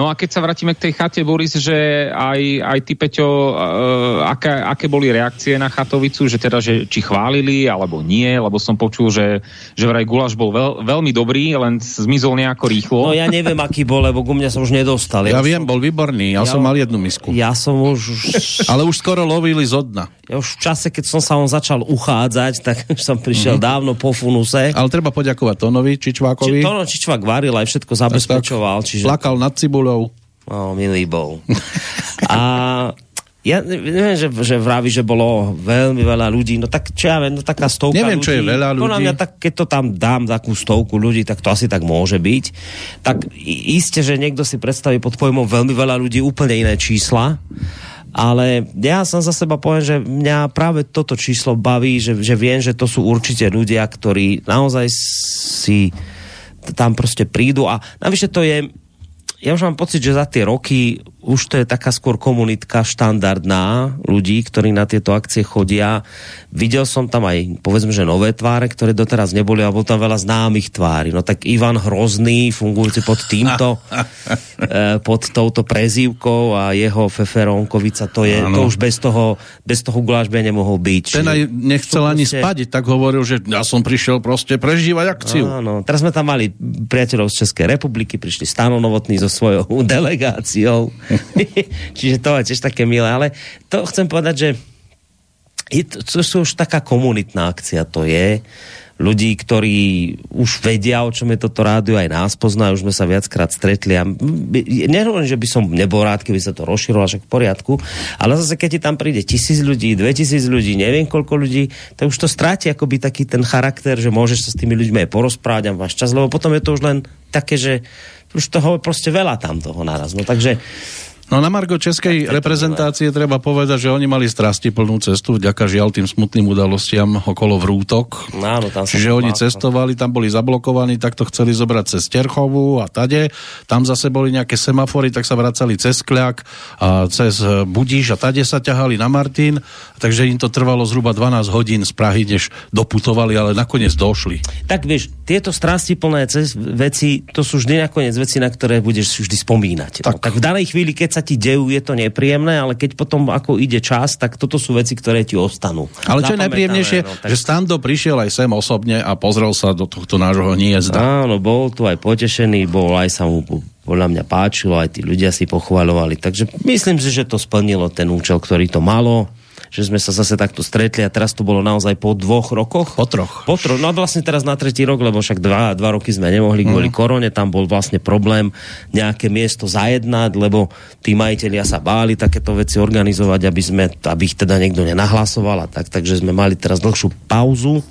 No a keď sa vrátime k tej chate, Boris, že aj, aj ty, Peťo, uh, aké, aké boli reakcie na chatovicu, že teda, že či chválili, alebo nie, lebo som počul, že, že vraj Gulaš bol veľ, veľmi dobrý, len zmizol nejako rýchlo. No ja neviem, aký bol, lebo ku mňa sa už nedostal. Ja, ja viem, som... bol výborný, ja, ja som mal jednu misku. Ja som už... Ale už skoro lovili zo dna. Ja už v čase, keď som sa on začal uchádzať, tak som prišiel mm-hmm. dávno po funuse. Ale treba poďakovať Tonovi Čičvákovi. Či, Tono Čičvák varil aj všetko zabezpečoval. Čiže... Plakal nad cibulou. No, milý bol. A ja neviem, že, že vraví, že bolo veľmi veľa ľudí, no tak čo ja viem, no taká stovka neviem, ľudí. čo je veľa ľudí. Podľa mňa, tak, keď to tam dám takú stovku ľudí, tak to asi tak môže byť. Tak iste, že niekto si predstaví pod pojmom veľmi veľa ľudí úplne iné čísla, ale ja som za seba poviem, že mňa práve toto číslo baví, že, že viem, že to sú určite ľudia, ktorí naozaj si tam proste prídu a navyše to je ja už mám pocit, že za tie roky už to je taká skôr komunitka štandardná ľudí, ktorí na tieto akcie chodia. Videl som tam aj, povedzme, že nové tváre, ktoré doteraz neboli, a bol tam veľa známych tvári. No tak Ivan Hrozný, fungujúci pod týmto, eh, pod touto prezývkou a jeho Feferónkovica, to je, ano. to už bez toho, bez toho guláš by nemohol byť. Ten aj nechcel ani proste... spať, tak hovoril, že ja som prišiel proste prežívať akciu. Áno, teraz sme tam mali priateľov z Českej republiky, prišli Stano Novotný so svojou delegáciou Čiže to je tiež také milé, ale to chcem povedať, že je to, to už taká komunitná akcia, to je. Ľudí, ktorí už vedia, o čom je toto rádio, aj nás poznajú, už sme sa viackrát stretli a nehovorím, že by som nebol rád, keby sa to rozšírilo však v poriadku, ale zase keď ti tam príde tisíc ľudí, dve tisíc ľudí, neviem koľko ľudí, tak už to stráti akoby taký ten charakter, že môžeš sa s tými ľuďmi aj porozprávať a máš čas, lebo potom je to už len také, že už toho proste veľa tam toho naraz. No takže No na Margo českej reprezentácie treba povedať, že oni mali strasti plnú cestu, vďaka žiaľ tým smutným udalostiam okolo Vrútok. No, áno, tam Čiže oni cestovali, tam boli zablokovaní, tak to chceli zobrať cez Terchovú a tade. Tam zase boli nejaké semafory, tak sa vracali cez Kľak a cez Budíš a tade sa ťahali na Martin. Takže im to trvalo zhruba 12 hodín z Prahy, než doputovali, ale nakoniec došli. Tak vieš, tieto strasti plné cez veci, to sú vždy nakoniec veci, na ktoré budeš vždy spomínať. Tak. No, tak v danej chvíli, keď sa ti dejú, je to nepríjemné, ale keď potom ako ide čas, tak toto sú veci, ktoré ti ostanú. Ale čo je najpríjemnejšie, no, tak... že Stando prišiel aj sem osobne a pozrel sa do tohto nášho hniezda. Áno, bol tu aj potešený, bol aj sa mu podľa mňa páčilo, aj tí ľudia si pochvaľovali. Takže myslím si, že to splnilo ten účel, ktorý to malo že sme sa zase takto stretli a teraz to bolo naozaj po dvoch rokoch. Po troch. Po troch, no a vlastne teraz na tretí rok, lebo však dva, dva roky sme nemohli kvôli mm. korone, tam bol vlastne problém nejaké miesto zajednať, lebo tí majiteľia sa báli takéto veci organizovať, aby, sme, aby ich teda niekto nenahlasoval a tak, takže sme mali teraz dlhšiu pauzu.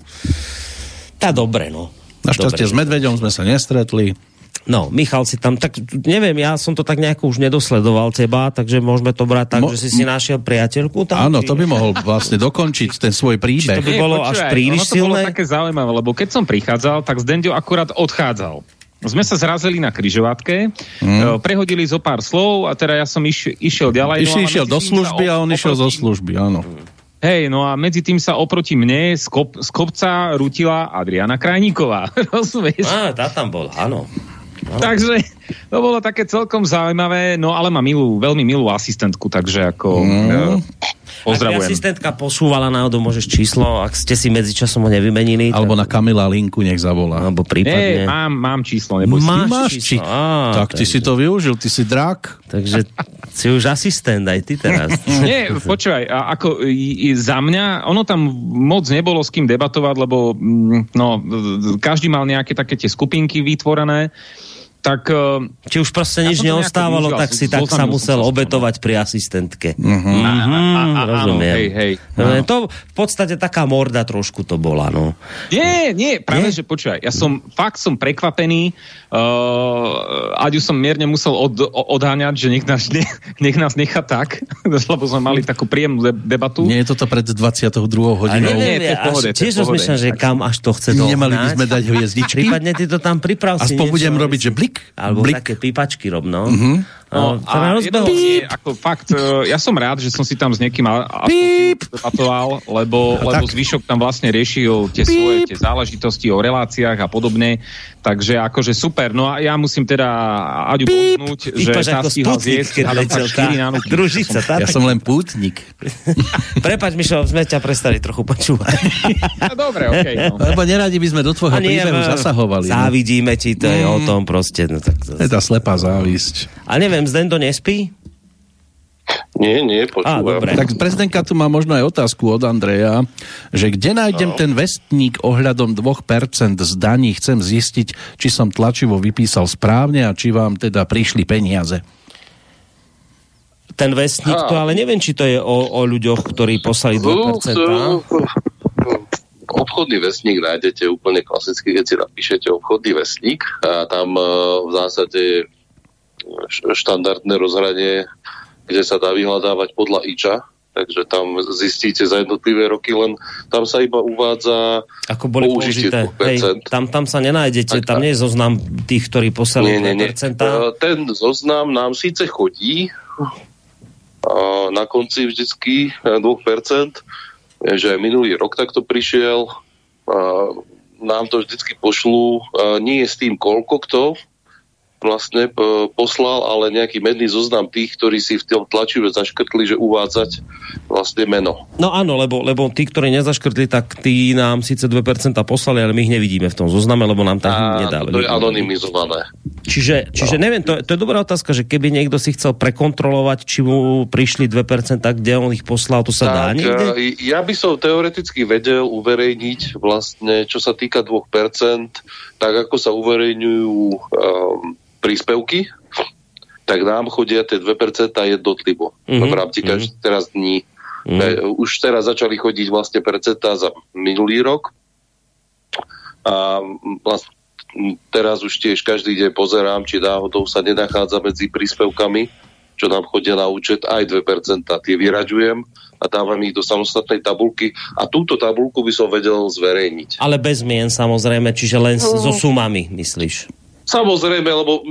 Tá dobre, no. Našťastie s Medveďom sme sa nestretli. No, Michal si tam, tak neviem, ja som to tak nejako už nedosledoval teba, takže môžeme to brať tak, Mo, že si si našiel priateľku tam? Áno, to by mohol vlastne dokončiť ten svoj príbeh. Či to by bolo Nie, až príliš ono to bolo také zaujímavé, lebo keď som prichádzal, tak z Dendio akurát odchádzal. Sme sa zrazili na kryžovatke, mm. prehodili zo pár slov a teda ja som iš, išiel ďalej. Iš, no išiel do služby a on oproti... išiel zo služby, áno. Hej, no a medzi tým sa oproti mne z, kop, z kopca rutila Adriana Krajníková. Rozumieš? Á, tá tam bola, áno. No. Takže to bolo také celkom zaujímavé, no ale má milú, veľmi milú asistentku, takže ako... Mm. Pozdravujem. Ak asistentka posúvala náhodou, môžeš číslo, ak ste si medzičasom ho nevymenili. Alebo tak... na Kamila linku nech zavolá. Alebo prípadne. Nie, mám, mám číslo, neboj Máš, máš číslo. Á, tak ty si to využil, ty si drak. Takže si už asistent aj ty teraz. Nie, počúvaj, ako i, i, za mňa, ono tam moc nebolo s kým debatovať, lebo mm, no, každý mal nejaké také tie skupinky vytvorené tak... Či už proste nič ja neostávalo, tak si tak sa musel obetovať pri asistentke. A, a, a, rozumiem. Áno, hej, hej. To v podstate taká morda trošku to bola, no. Nie, nie, práve, nie? že počúvaj, ja som, fakt som prekvapený, Uh, Aďu som mierne musel od, odháňať, že nech nás, ne, nech nás nechá tak, lebo sme mali takú príjemnú debatu. Nie je toto pred 22. hodinou? Nie, nie, nie, pohode, tiež rozmýšľam, že kam až to chce dohnať. Nemali by sme dať hviezdičky? Prípadne ty to tam priprav si Aspoň budem robiť, že blik? Alebo blik. také pípačky rob, no. No, a jedno, nie, ako fakt, e, ja som rád, že som si tam s niekým debatoval, lebo, lebo zvyšok tam vlastne riešil tie Píp. svoje tie záležitosti o reláciách a podobne, takže akože super. No a ja musím teda Aďu bodnúť, že tá stihla zjesť Družica, tá, ja som len pútnik. Prepač, Mišo, sme ťa prestali trochu počúvať. no dobre, okej. Okay, no. Lebo neradi by sme do tvojho príbehu zasahovali. No. Závidíme ti, to je mm. o tom proste. No, tak to... Je tá slepá závisť. A neviem, Zdendo nespí? Nie, nie, počúvam. Á, tak prezidentka tu má možno aj otázku od Andreja, že kde nájdem no. ten vestník ohľadom 2% z daní, chcem zistiť, či som tlačivo vypísal správne a či vám teda prišli peniaze. Ten vestník, to ale neviem, či to je o, o ľuďoch, ktorí poslali 2%. Obchodný vestník nájdete úplne klasicky, keď si napíšete obchodný vestník a tam e, v zásade štandardné rozhranie, kde sa dá vyhľadávať podľa IČA, takže tam zistíte za jednotlivé roky, len tam sa iba uvádza Ako boli použité. Hej, tam, tam sa nenájdete, tak, tam nie je zoznam tých, ktorí poslali nie, nie, nie. E, ten zoznam nám síce chodí na konci vždycky 2%, že aj minulý rok takto prišiel, nám to vždycky pošlú, nie je s tým koľko kto, vlastne e, poslal, ale nejaký medný zoznam tých, ktorí si v tom tlačive zaškrtli, že uvádzať vlastne meno. No áno, lebo, lebo tí, ktorí nezaškrtli, tak tí nám síce 2% poslali, ale my ich nevidíme v tom zozname, lebo nám tam nedávali. To je anonymizované. Čiže, čiže no. neviem, to, to je dobrá otázka, že keby niekto si chcel prekontrolovať, či mu prišli 2%, kde on ich poslal, to sa tak, dá niekde? E, ja by som teoreticky vedel uverejniť vlastne, čo sa týka 2%, tak ako sa uverejňujú um, príspevky, tak nám chodia tie 2% jednotlivo mm-hmm. v rámci každý mm-hmm. teraz dní. Mm-hmm. Už teraz začali chodiť vlastne percentá za minulý rok a vlastne teraz už tiež každý deň pozerám, či náhodou sa nenachádza medzi príspevkami čo nám chodia na účet, aj 2%. Tie vyraďujem a dávam ich do samostatnej tabulky a túto tabulku by som vedel zverejniť. Ale bez mien samozrejme, čiže len no. so sumami, myslíš? Samozrejme, lebo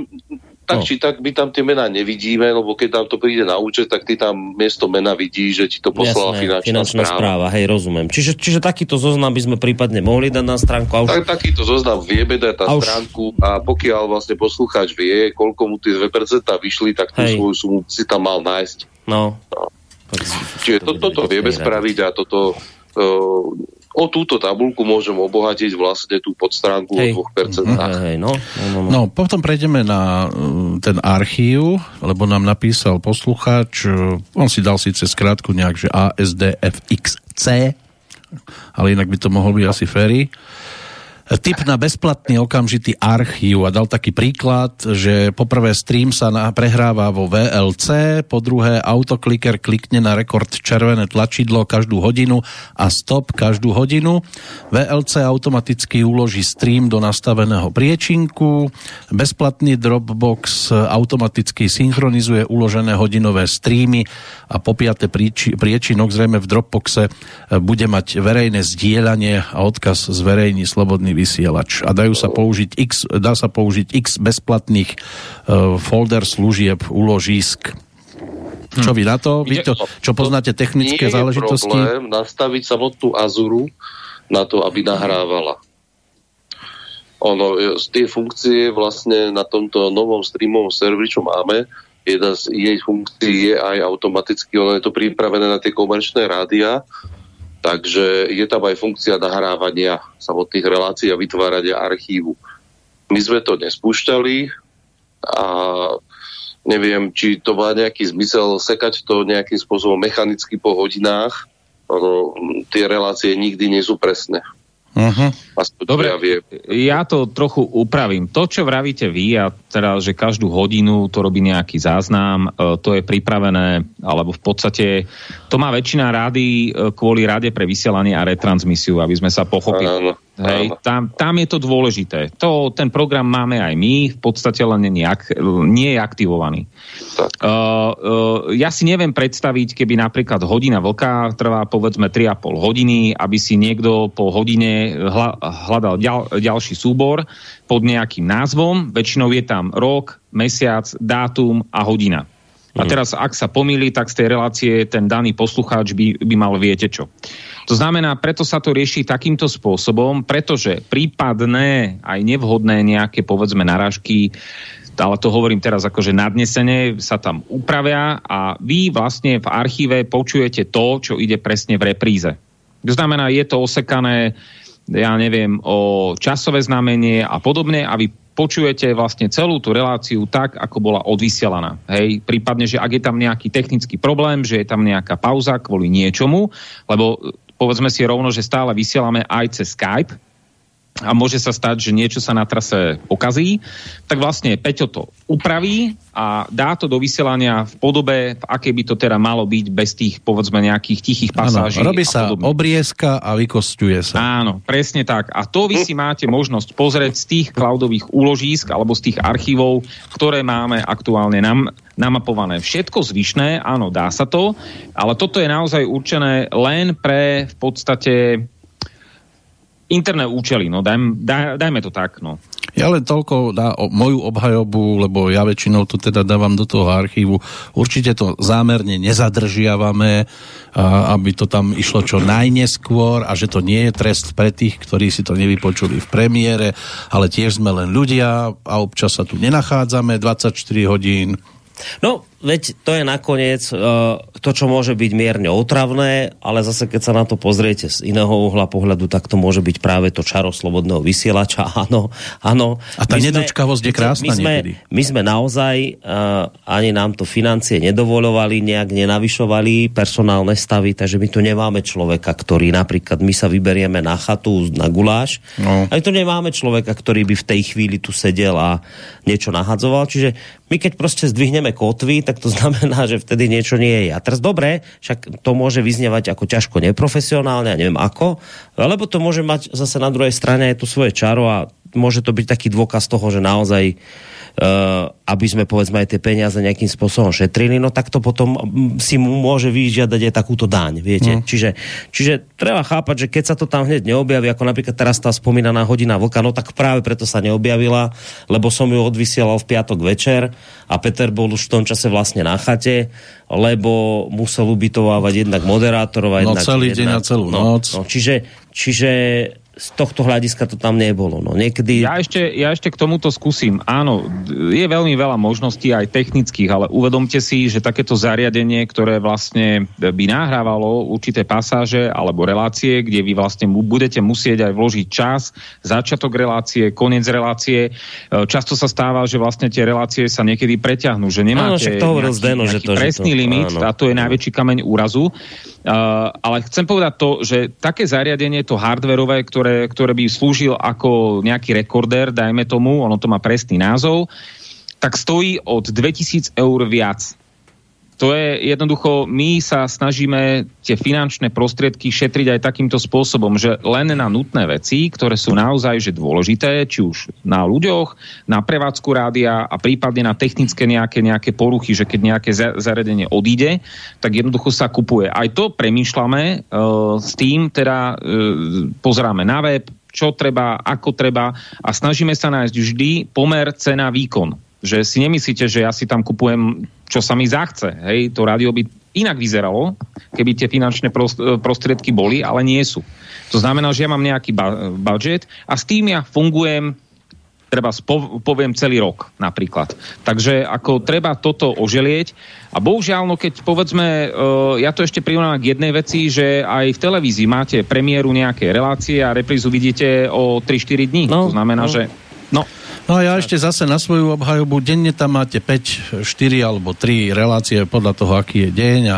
tak no. či tak my tam tie mená nevidíme, lebo keď nám to príde na účet, tak ty tam miesto mena vidí, že ti to poslala Jasné, finančná, finančná správa. správa. Hej, rozumiem. Čiže, čiže takýto zoznam by sme prípadne mohli dať na stránku. A už... tak, takýto zoznam vieme dať na a už... stránku a pokiaľ vlastne poslucháč vie, koľko mu tie 2% vyšli, tak tú Hej. svoju sumu si tam mal nájsť. No. no. Čiže to, toto vieme spraviť a toto uh, o túto tabulku môžem obohatiť vlastne tú podstránku hej. o 2%. Hej, hej, no, no, no, no. no, potom prejdeme na uh, ten archív, lebo nám napísal poslucháč, uh, on si dal síce skrátku nejak, že ASDFXC, ale inak by to mohol byť asi Ferry tip na bezplatný okamžitý archív a dal taký príklad, že poprvé stream sa na, prehráva vo VLC, po druhé autokliker klikne na rekord červené tlačidlo každú hodinu a stop každú hodinu. VLC automaticky uloží stream do nastaveného priečinku, bezplatný Dropbox automaticky synchronizuje uložené hodinové streamy a po piate priečinok zrejme v Dropboxe bude mať verejné zdieľanie a odkaz zverejní slobodný vysielač a dajú sa použiť x, dá sa použiť x bezplatných uh, folder služieb, uložísk. Hm. Čo vy na to? Vy to, čo poznáte technické Nie záležitosti? Nie je problém nastaviť samotnú Azuru na to, aby nahrávala. Ono, e, tie funkcie vlastne na tomto novom streamovom serveri, čo máme, jedna z jej funkcií je aj automaticky, ono je to pripravené na tie komerčné rádia, Takže je tam aj funkcia nahrávania samotných relácií a vytvárania archívu. My sme to nespúšťali a neviem, či to má nejaký zmysel sekať to nejakým spôsobom mechanicky po hodinách. Tie relácie nikdy nie sú presné. Uh-huh. Dobre, ja, viem. ja to trochu upravím. To, čo vravíte vy, a teda, že každú hodinu to robí nejaký záznam, e, to je pripravené, alebo v podstate to má väčšina rády e, kvôli rade pre vysielanie a retransmisiu, aby sme sa pochopili. Áno. Hej, tam, tam je to dôležité. To, ten program máme aj my, v podstate len nie, nie je aktivovaný. Uh, uh, ja si neviem predstaviť, keby napríklad hodina vlka trvá povedzme 3,5 hodiny, aby si niekto po hodine hla, hľadal ďal, ďalší súbor pod nejakým názvom. Väčšinou je tam rok, mesiac, dátum a hodina. A mhm. teraz, ak sa pomýli, tak z tej relácie ten daný poslucháč by, by mal viete čo. To znamená, preto sa to rieši takýmto spôsobom, pretože prípadné aj nevhodné nejaké, povedzme, narážky, ale to hovorím teraz akože nadnesene, sa tam upravia a vy vlastne v archíve počujete to, čo ide presne v repríze. To znamená, je to osekané, ja neviem, o časové znamenie a podobne a vy počujete vlastne celú tú reláciu tak, ako bola odvysielaná. Hej, prípadne, že ak je tam nejaký technický problém, že je tam nejaká pauza kvôli niečomu, lebo povedzme si rovno, že stále vysielame aj cez Skype, a môže sa stať, že niečo sa na trase okazí, tak vlastne Peťo to upraví a dá to do vysielania v podobe, v akej by to teda malo byť bez tých, povedzme, nejakých tichých pasáží. Áno, robí sa podobne. obriezka a vykostuje sa. Áno, presne tak. A to vy si máte možnosť pozrieť z tých cloudových úložísk alebo z tých archívov, ktoré máme aktuálne nám namapované. Všetko zvyšné, áno, dá sa to, ale toto je naozaj určené len pre v podstate interné účely, no daj, daj, dajme to tak, no. Ja len toľko na moju obhajobu, lebo ja väčšinou to teda dávam do toho archívu. Určite to zámerne nezadržiavame, aby to tam išlo čo najneskôr a že to nie je trest pre tých, ktorí si to nevypočuli v premiére, ale tiež sme len ľudia a občas sa tu nenachádzame 24 hodín. No, veď to je nakoniec uh, to, čo môže byť mierne otravné, ale zase keď sa na to pozriete z iného uhla pohľadu, tak to môže byť práve to čaro slobodného vysielača. Áno, áno. A tá nedočkavosť je krásna my sme, niekedy. My sme naozaj, uh, ani nám to financie nedovolovali, nejak nenavyšovali personálne stavy, takže my tu nemáme človeka, ktorý napríklad my sa vyberieme na chatu, na guláš, no. aj tu nemáme človeka, ktorý by v tej chvíli tu sedel a niečo nahadzoval, čiže my keď proste zdvihneme kotvy, tak to znamená, že vtedy niečo nie je. A teraz dobre, však to môže vyznievať ako ťažko neprofesionálne, a neviem ako, lebo to môže mať zase na druhej strane aj to svoje čaro a môže to byť taký dôkaz toho, že naozaj aby sme povedzme aj tie peniaze nejakým spôsobom šetrili, no tak to potom si mu môže vyžiadať aj takúto daň, viete. Mm. Čiže, čiže treba chápať, že keď sa to tam hneď neobjaví, ako napríklad teraz tá spomínaná hodina vlka, no tak práve preto sa neobjavila, lebo som ju odvysielal v piatok večer a Peter bol už v tom čase vlastne na chate, lebo musel ubytovávať jednak moderátorov a no, jednak... celý jednak, deň a celú no, noc. No, čiže, čiže z tohto hľadiska to tam nebolo. No, niekedy... ja, ešte, ja ešte k tomuto skúsim. Áno, je veľmi veľa možností aj technických, ale uvedomte si, že takéto zariadenie, ktoré vlastne by nahrávalo určité pasáže alebo relácie, kde vy vlastne budete musieť aj vložiť čas, začiatok relácie, koniec relácie. E, často sa stáva, že vlastne tie relácie sa niekedy preťahnú, že nemáte áno, to nejaký, Zdeno, nejaký že to, presný že to, limit áno. a to je najväčší kameň úrazu. Uh, ale chcem povedať to, že také zariadenie, to hardwareové, ktoré, ktoré by slúžil ako nejaký rekorder, dajme tomu, ono to má presný názov, tak stojí od 2000 eur viac to je jednoducho, my sa snažíme tie finančné prostriedky šetriť aj takýmto spôsobom, že len na nutné veci, ktoré sú naozaj že dôležité, či už na ľuďoch, na prevádzku rádia a prípadne na technické nejaké, nejaké poruchy, že keď nejaké zariadenie odíde, tak jednoducho sa kupuje. Aj to premýšľame uh, s tým, teda uh, pozeráme na web, čo treba, ako treba a snažíme sa nájsť vždy pomer cena výkon že si nemyslíte, že ja si tam kupujem, čo sa mi zachce. Hej, to rádio by inak vyzeralo, keby tie finančné prostriedky boli, ale nie sú. To znamená, že ja mám nejaký budget a s tým ja fungujem treba poviem celý rok napríklad. Takže ako treba toto oželieť a bohužiaľ, no keď povedzme, uh, ja to ešte prirovnám k jednej veci, že aj v televízii máte premiéru nejaké relácie a reprízu vidíte o 3-4 dní. No, to znamená, no. že no, No a ja ešte zase na svoju obhajobu, denne tam máte 5, 4 alebo 3 relácie podľa toho, aký je deň a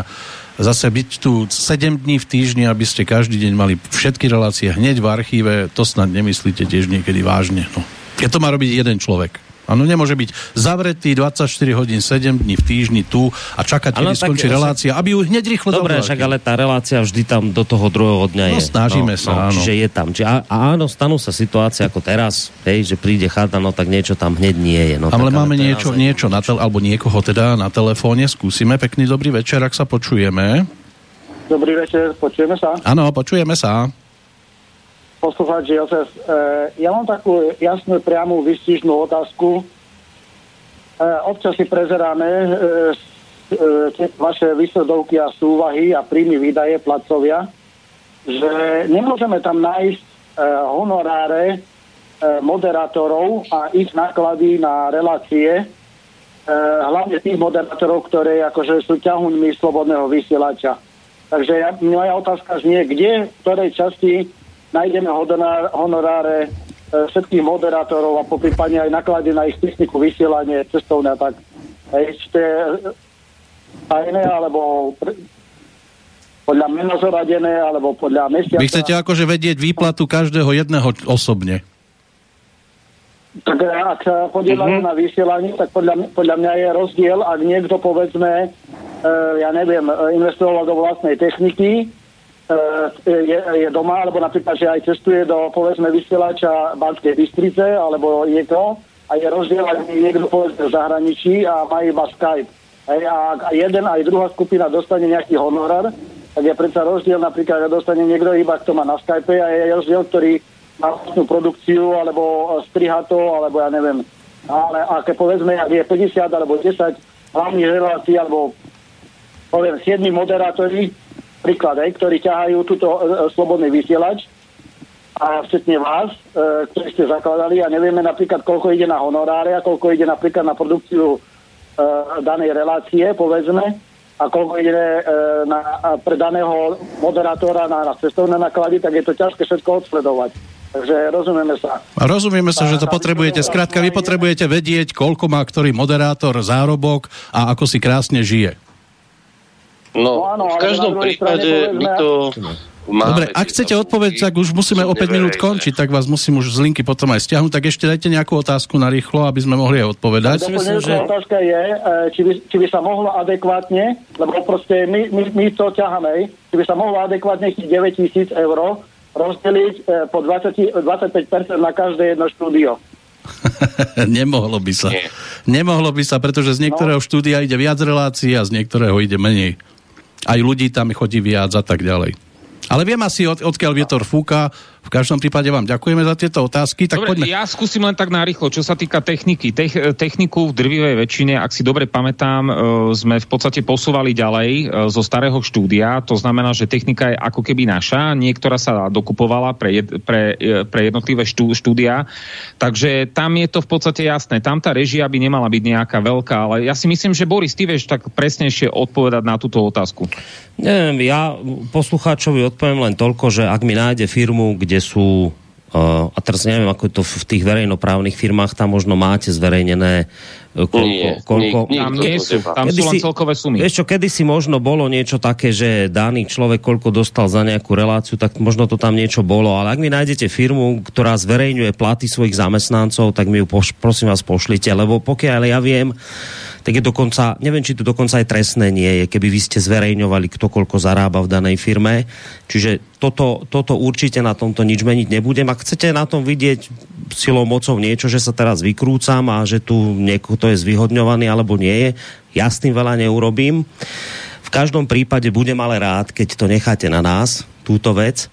zase byť tu 7 dní v týždni, aby ste každý deň mali všetky relácie hneď v archíve, to snad nemyslíte tiež niekedy vážne. No. Keď to má robiť jeden človek. Áno, nemôže byť zavretý 24 hodín 7 dní v týždni tu a čakať, kedy skončí relácia, aby ju hneď rýchlo Dobre, však ale tá relácia vždy tam do toho druhého dňa no, je. snažíme no, sa, no, áno. Čiže je tam. Či, a, áno, stanú sa situácie ako teraz, hej, že príde chata, no tak niečo tam hneď nie je. No, ale tak, máme ale niečo, niečo na tel, alebo niekoho teda na telefóne, skúsime. Pekný dobrý večer, ak sa počujeme. Dobrý večer, počujeme sa? Áno, počujeme sa poslucháč Jozef. E, ja mám takú jasnú, priamu, vystižnú otázku. E, občas si prezeráme e, tie vaše výsledovky a súvahy a príjmy výdaje placovia, že nemôžeme tam nájsť honoráre moderátorov a ich náklady na relácie, hlavne tých moderátorov, ktoré akože sú ťahuňmi slobodného vysielača. Takže ja, moja otázka znie, kde, v ktorej časti nájdeme honoráre e, všetkých moderátorov a poprípadne aj naklady na ich techniku, vysielanie, cestovné a tak. Hej, či to je tajné, alebo podľa mena zoradené, alebo podľa mesiaca. Vy chcete akože vedieť výplatu každého jedného osobne? Tak e, ak sa podielajú mm-hmm. na vysielanie, tak podľa, podľa mňa je rozdiel, ak niekto povedzme, e, ja neviem, investoval do vlastnej techniky, E, je, je doma, alebo napríklad, že aj cestuje do, povedzme, vysielača Banskej Bystrice, alebo niekto, a je rozdiel, ak niekto povedzme v zahraničí a má iba Skype. Hej, a ak jeden aj druhá skupina dostane nejaký honorár, tak je predsa rozdiel napríklad, že dostane niekto iba, kto má na Skype a je rozdiel, ktorý má vlastnú produkciu, alebo striha to, alebo ja neviem. Ale aké povedzme, ak je 50 alebo 10 hlavných relácií, alebo poviem 7 moderátori, príklad, aj, ktorí ťahajú túto e, e, slobodný vysielač a včetne vás, e, ktorí ste zakladali a nevieme napríklad, koľko ide na honoráre a koľko ide napríklad na produkciu e, danej relácie, povedzme, a koľko ide e, na, pre daného moderátora na, na cestovné náklady, tak je to ťažké všetko odsledovať. Takže rozumieme sa. Rozumieme sa, že to potrebujete. Skrátka, vy potrebujete vedieť, koľko má ktorý moderátor zárobok a ako si krásne žije. No, no áno, v každom prípade my to... Máme Dobre, ak chcete odpoveď, tak už musíme o 5 minút končiť, tak vás musím už z linky potom aj stiahnuť, tak ešte dajte nejakú otázku na rýchlo, aby sme mohli aj odpovedať. Myslím, že... otázka je, e, či by, či by sa mohlo adekvátne, lebo proste my, my, my to ťaháme, či by sa mohlo adekvátne 9 tisíc eur rozdeliť e, po 20, 25% na každé jedno štúdio. Nemohlo by sa. Nie. Nemohlo by sa, pretože z niektorého no. štúdia ide viac relácií a z niektorého ide menej. Aj ľudí tam chodí viac a tak ďalej. Ale viem asi, od, odkiaľ vietor fúka, každom prípade vám ďakujeme za tieto otázky. Tak dobre, poďme. ja skúsim len tak narýchlo, čo sa týka techniky. Tech, techniku v drvivej väčšine, ak si dobre pamätám, e, sme v podstate posúvali ďalej e, zo starého štúdia. To znamená, že technika je ako keby naša. Niektorá sa dokupovala pre, jed, pre, e, pre jednotlivé štú, štúdia. Takže tam je to v podstate jasné. Tam tá režia by nemala byť nejaká veľká, ale ja si myslím, že Boris, ty vieš tak presnejšie odpovedať na túto otázku. Neviem, ja poslucháčovi odpoviem len toľko, že ak mi nájde firmu, kde sú Uh, a teraz neviem, ako je to v tých verejnoprávnych firmách, tam možno máte zverejnené koľko... Nie, koľko nie, tam nie sú, tam sú len celkové sumy. Vieš čo, kedysi možno bolo niečo také, že daný človek koľko dostal za nejakú reláciu, tak možno to tam niečo bolo, ale ak mi nájdete firmu, ktorá zverejňuje platy svojich zamestnancov, tak mi ju poš- prosím vás pošlite, lebo pokiaľ ja viem, tak je dokonca, neviem, či to dokonca aj trestné nie je, keby vy ste zverejňovali, kto koľko zarába v danej firme. Čiže toto, toto určite na tomto nič meniť nebudem. Ak chcete na tom vidieť silou mocou niečo, že sa teraz vykrúcam a že tu niekto je zvyhodňovaný alebo nie je, ja s tým veľa neurobím. V každom prípade budem ale rád, keď to necháte na nás, túto vec,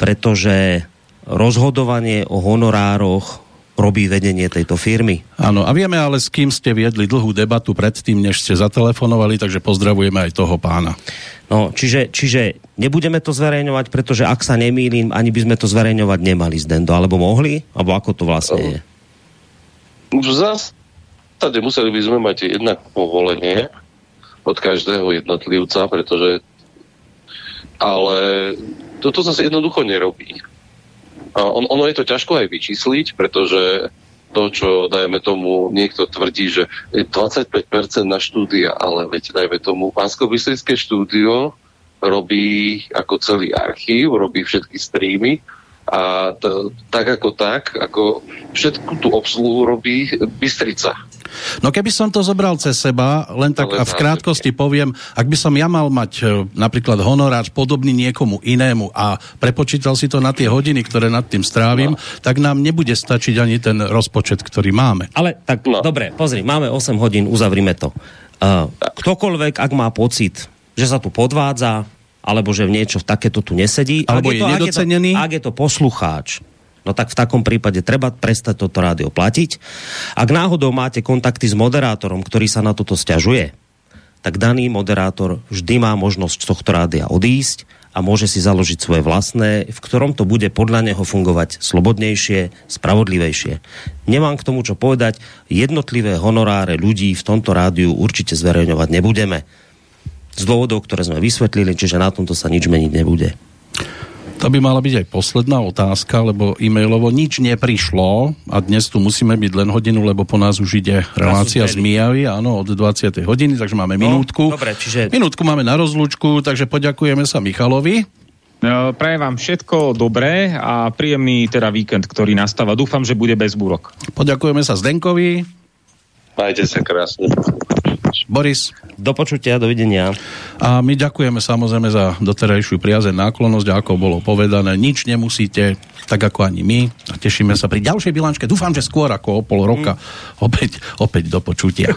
pretože rozhodovanie o honorároch robí vedenie tejto firmy. Áno, a vieme ale, s kým ste viedli dlhú debatu predtým, než ste zatelefonovali, takže pozdravujeme aj toho pána. No, čiže, čiže nebudeme to zverejňovať, pretože ak sa nemýlim, ani by sme to zverejňovať nemali z Dendo, alebo mohli? Alebo ako to vlastne je? V zásade museli by sme mať jednak povolenie od každého jednotlivca, pretože ale toto zase jednoducho nerobí on, ono je to ťažko aj vyčísliť, pretože to, čo, dajme tomu, niekto tvrdí, že je 25% na štúdia, ale veď, dajme tomu, pánsko štúdio robí ako celý archív, robí všetky streamy a to, tak ako tak, ako všetku tú obsluhu robí Bystrica. No keby som to zobral cez seba, len tak a v krátkosti poviem, ak by som ja mal mať e, napríklad honorár podobný niekomu inému a prepočítal si to na tie hodiny, ktoré nad tým strávim, no. tak nám nebude stačiť ani ten rozpočet, ktorý máme. Ale tak no. dobre, pozri, máme 8 hodín, uzavrime to. Uh, ktokoľvek, ak má pocit, že sa tu podvádza, alebo že v niečo v takéto tu nesedí. Alebo je, je to, nedocenený. Ak je, to, ak je to poslucháč, no tak v takom prípade treba prestať toto rádio platiť. Ak náhodou máte kontakty s moderátorom, ktorý sa na toto stiažuje, tak daný moderátor vždy má možnosť z tohto rádia odísť a môže si založiť svoje vlastné, v ktorom to bude podľa neho fungovať slobodnejšie, spravodlivejšie. Nemám k tomu čo povedať, jednotlivé honoráre ľudí v tomto rádiu určite zverejňovať nebudeme z dôvodov, ktoré sme vysvetlili, čiže na tomto sa nič meniť nebude. To by mala byť aj posledná otázka, lebo e-mailovo nič neprišlo a dnes tu musíme byť len hodinu, lebo po nás už ide relácia z Mijavy, áno, od 20. hodiny, takže máme no, minútku. Dobre, čiže... Minútku máme na rozlúčku, takže poďakujeme sa Michalovi. No, prajem vám všetko dobré a príjemný teda víkend, ktorý nastáva. Dúfam, že bude bez búrok. Poďakujeme sa Zdenkovi. Majte sa krásne. Boris. Do počutia, dovidenia. A my ďakujeme samozrejme za doterajšiu priazeň náklonnosť, ako bolo povedané. Nič nemusíte, tak ako ani my. A tešíme sa pri ďalšej bilančke. Dúfam, že skôr ako o pol roka. Mm. Opäť, opäť do počutia.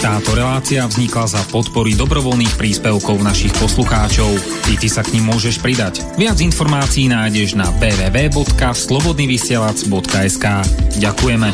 Táto relácia vznikla za podpory dobrovoľných príspevkov našich poslucháčov. I ty sa k ním môžeš pridať. Viac informácií nájdeš na www.slobodnyvysielac.sk Ďakujeme.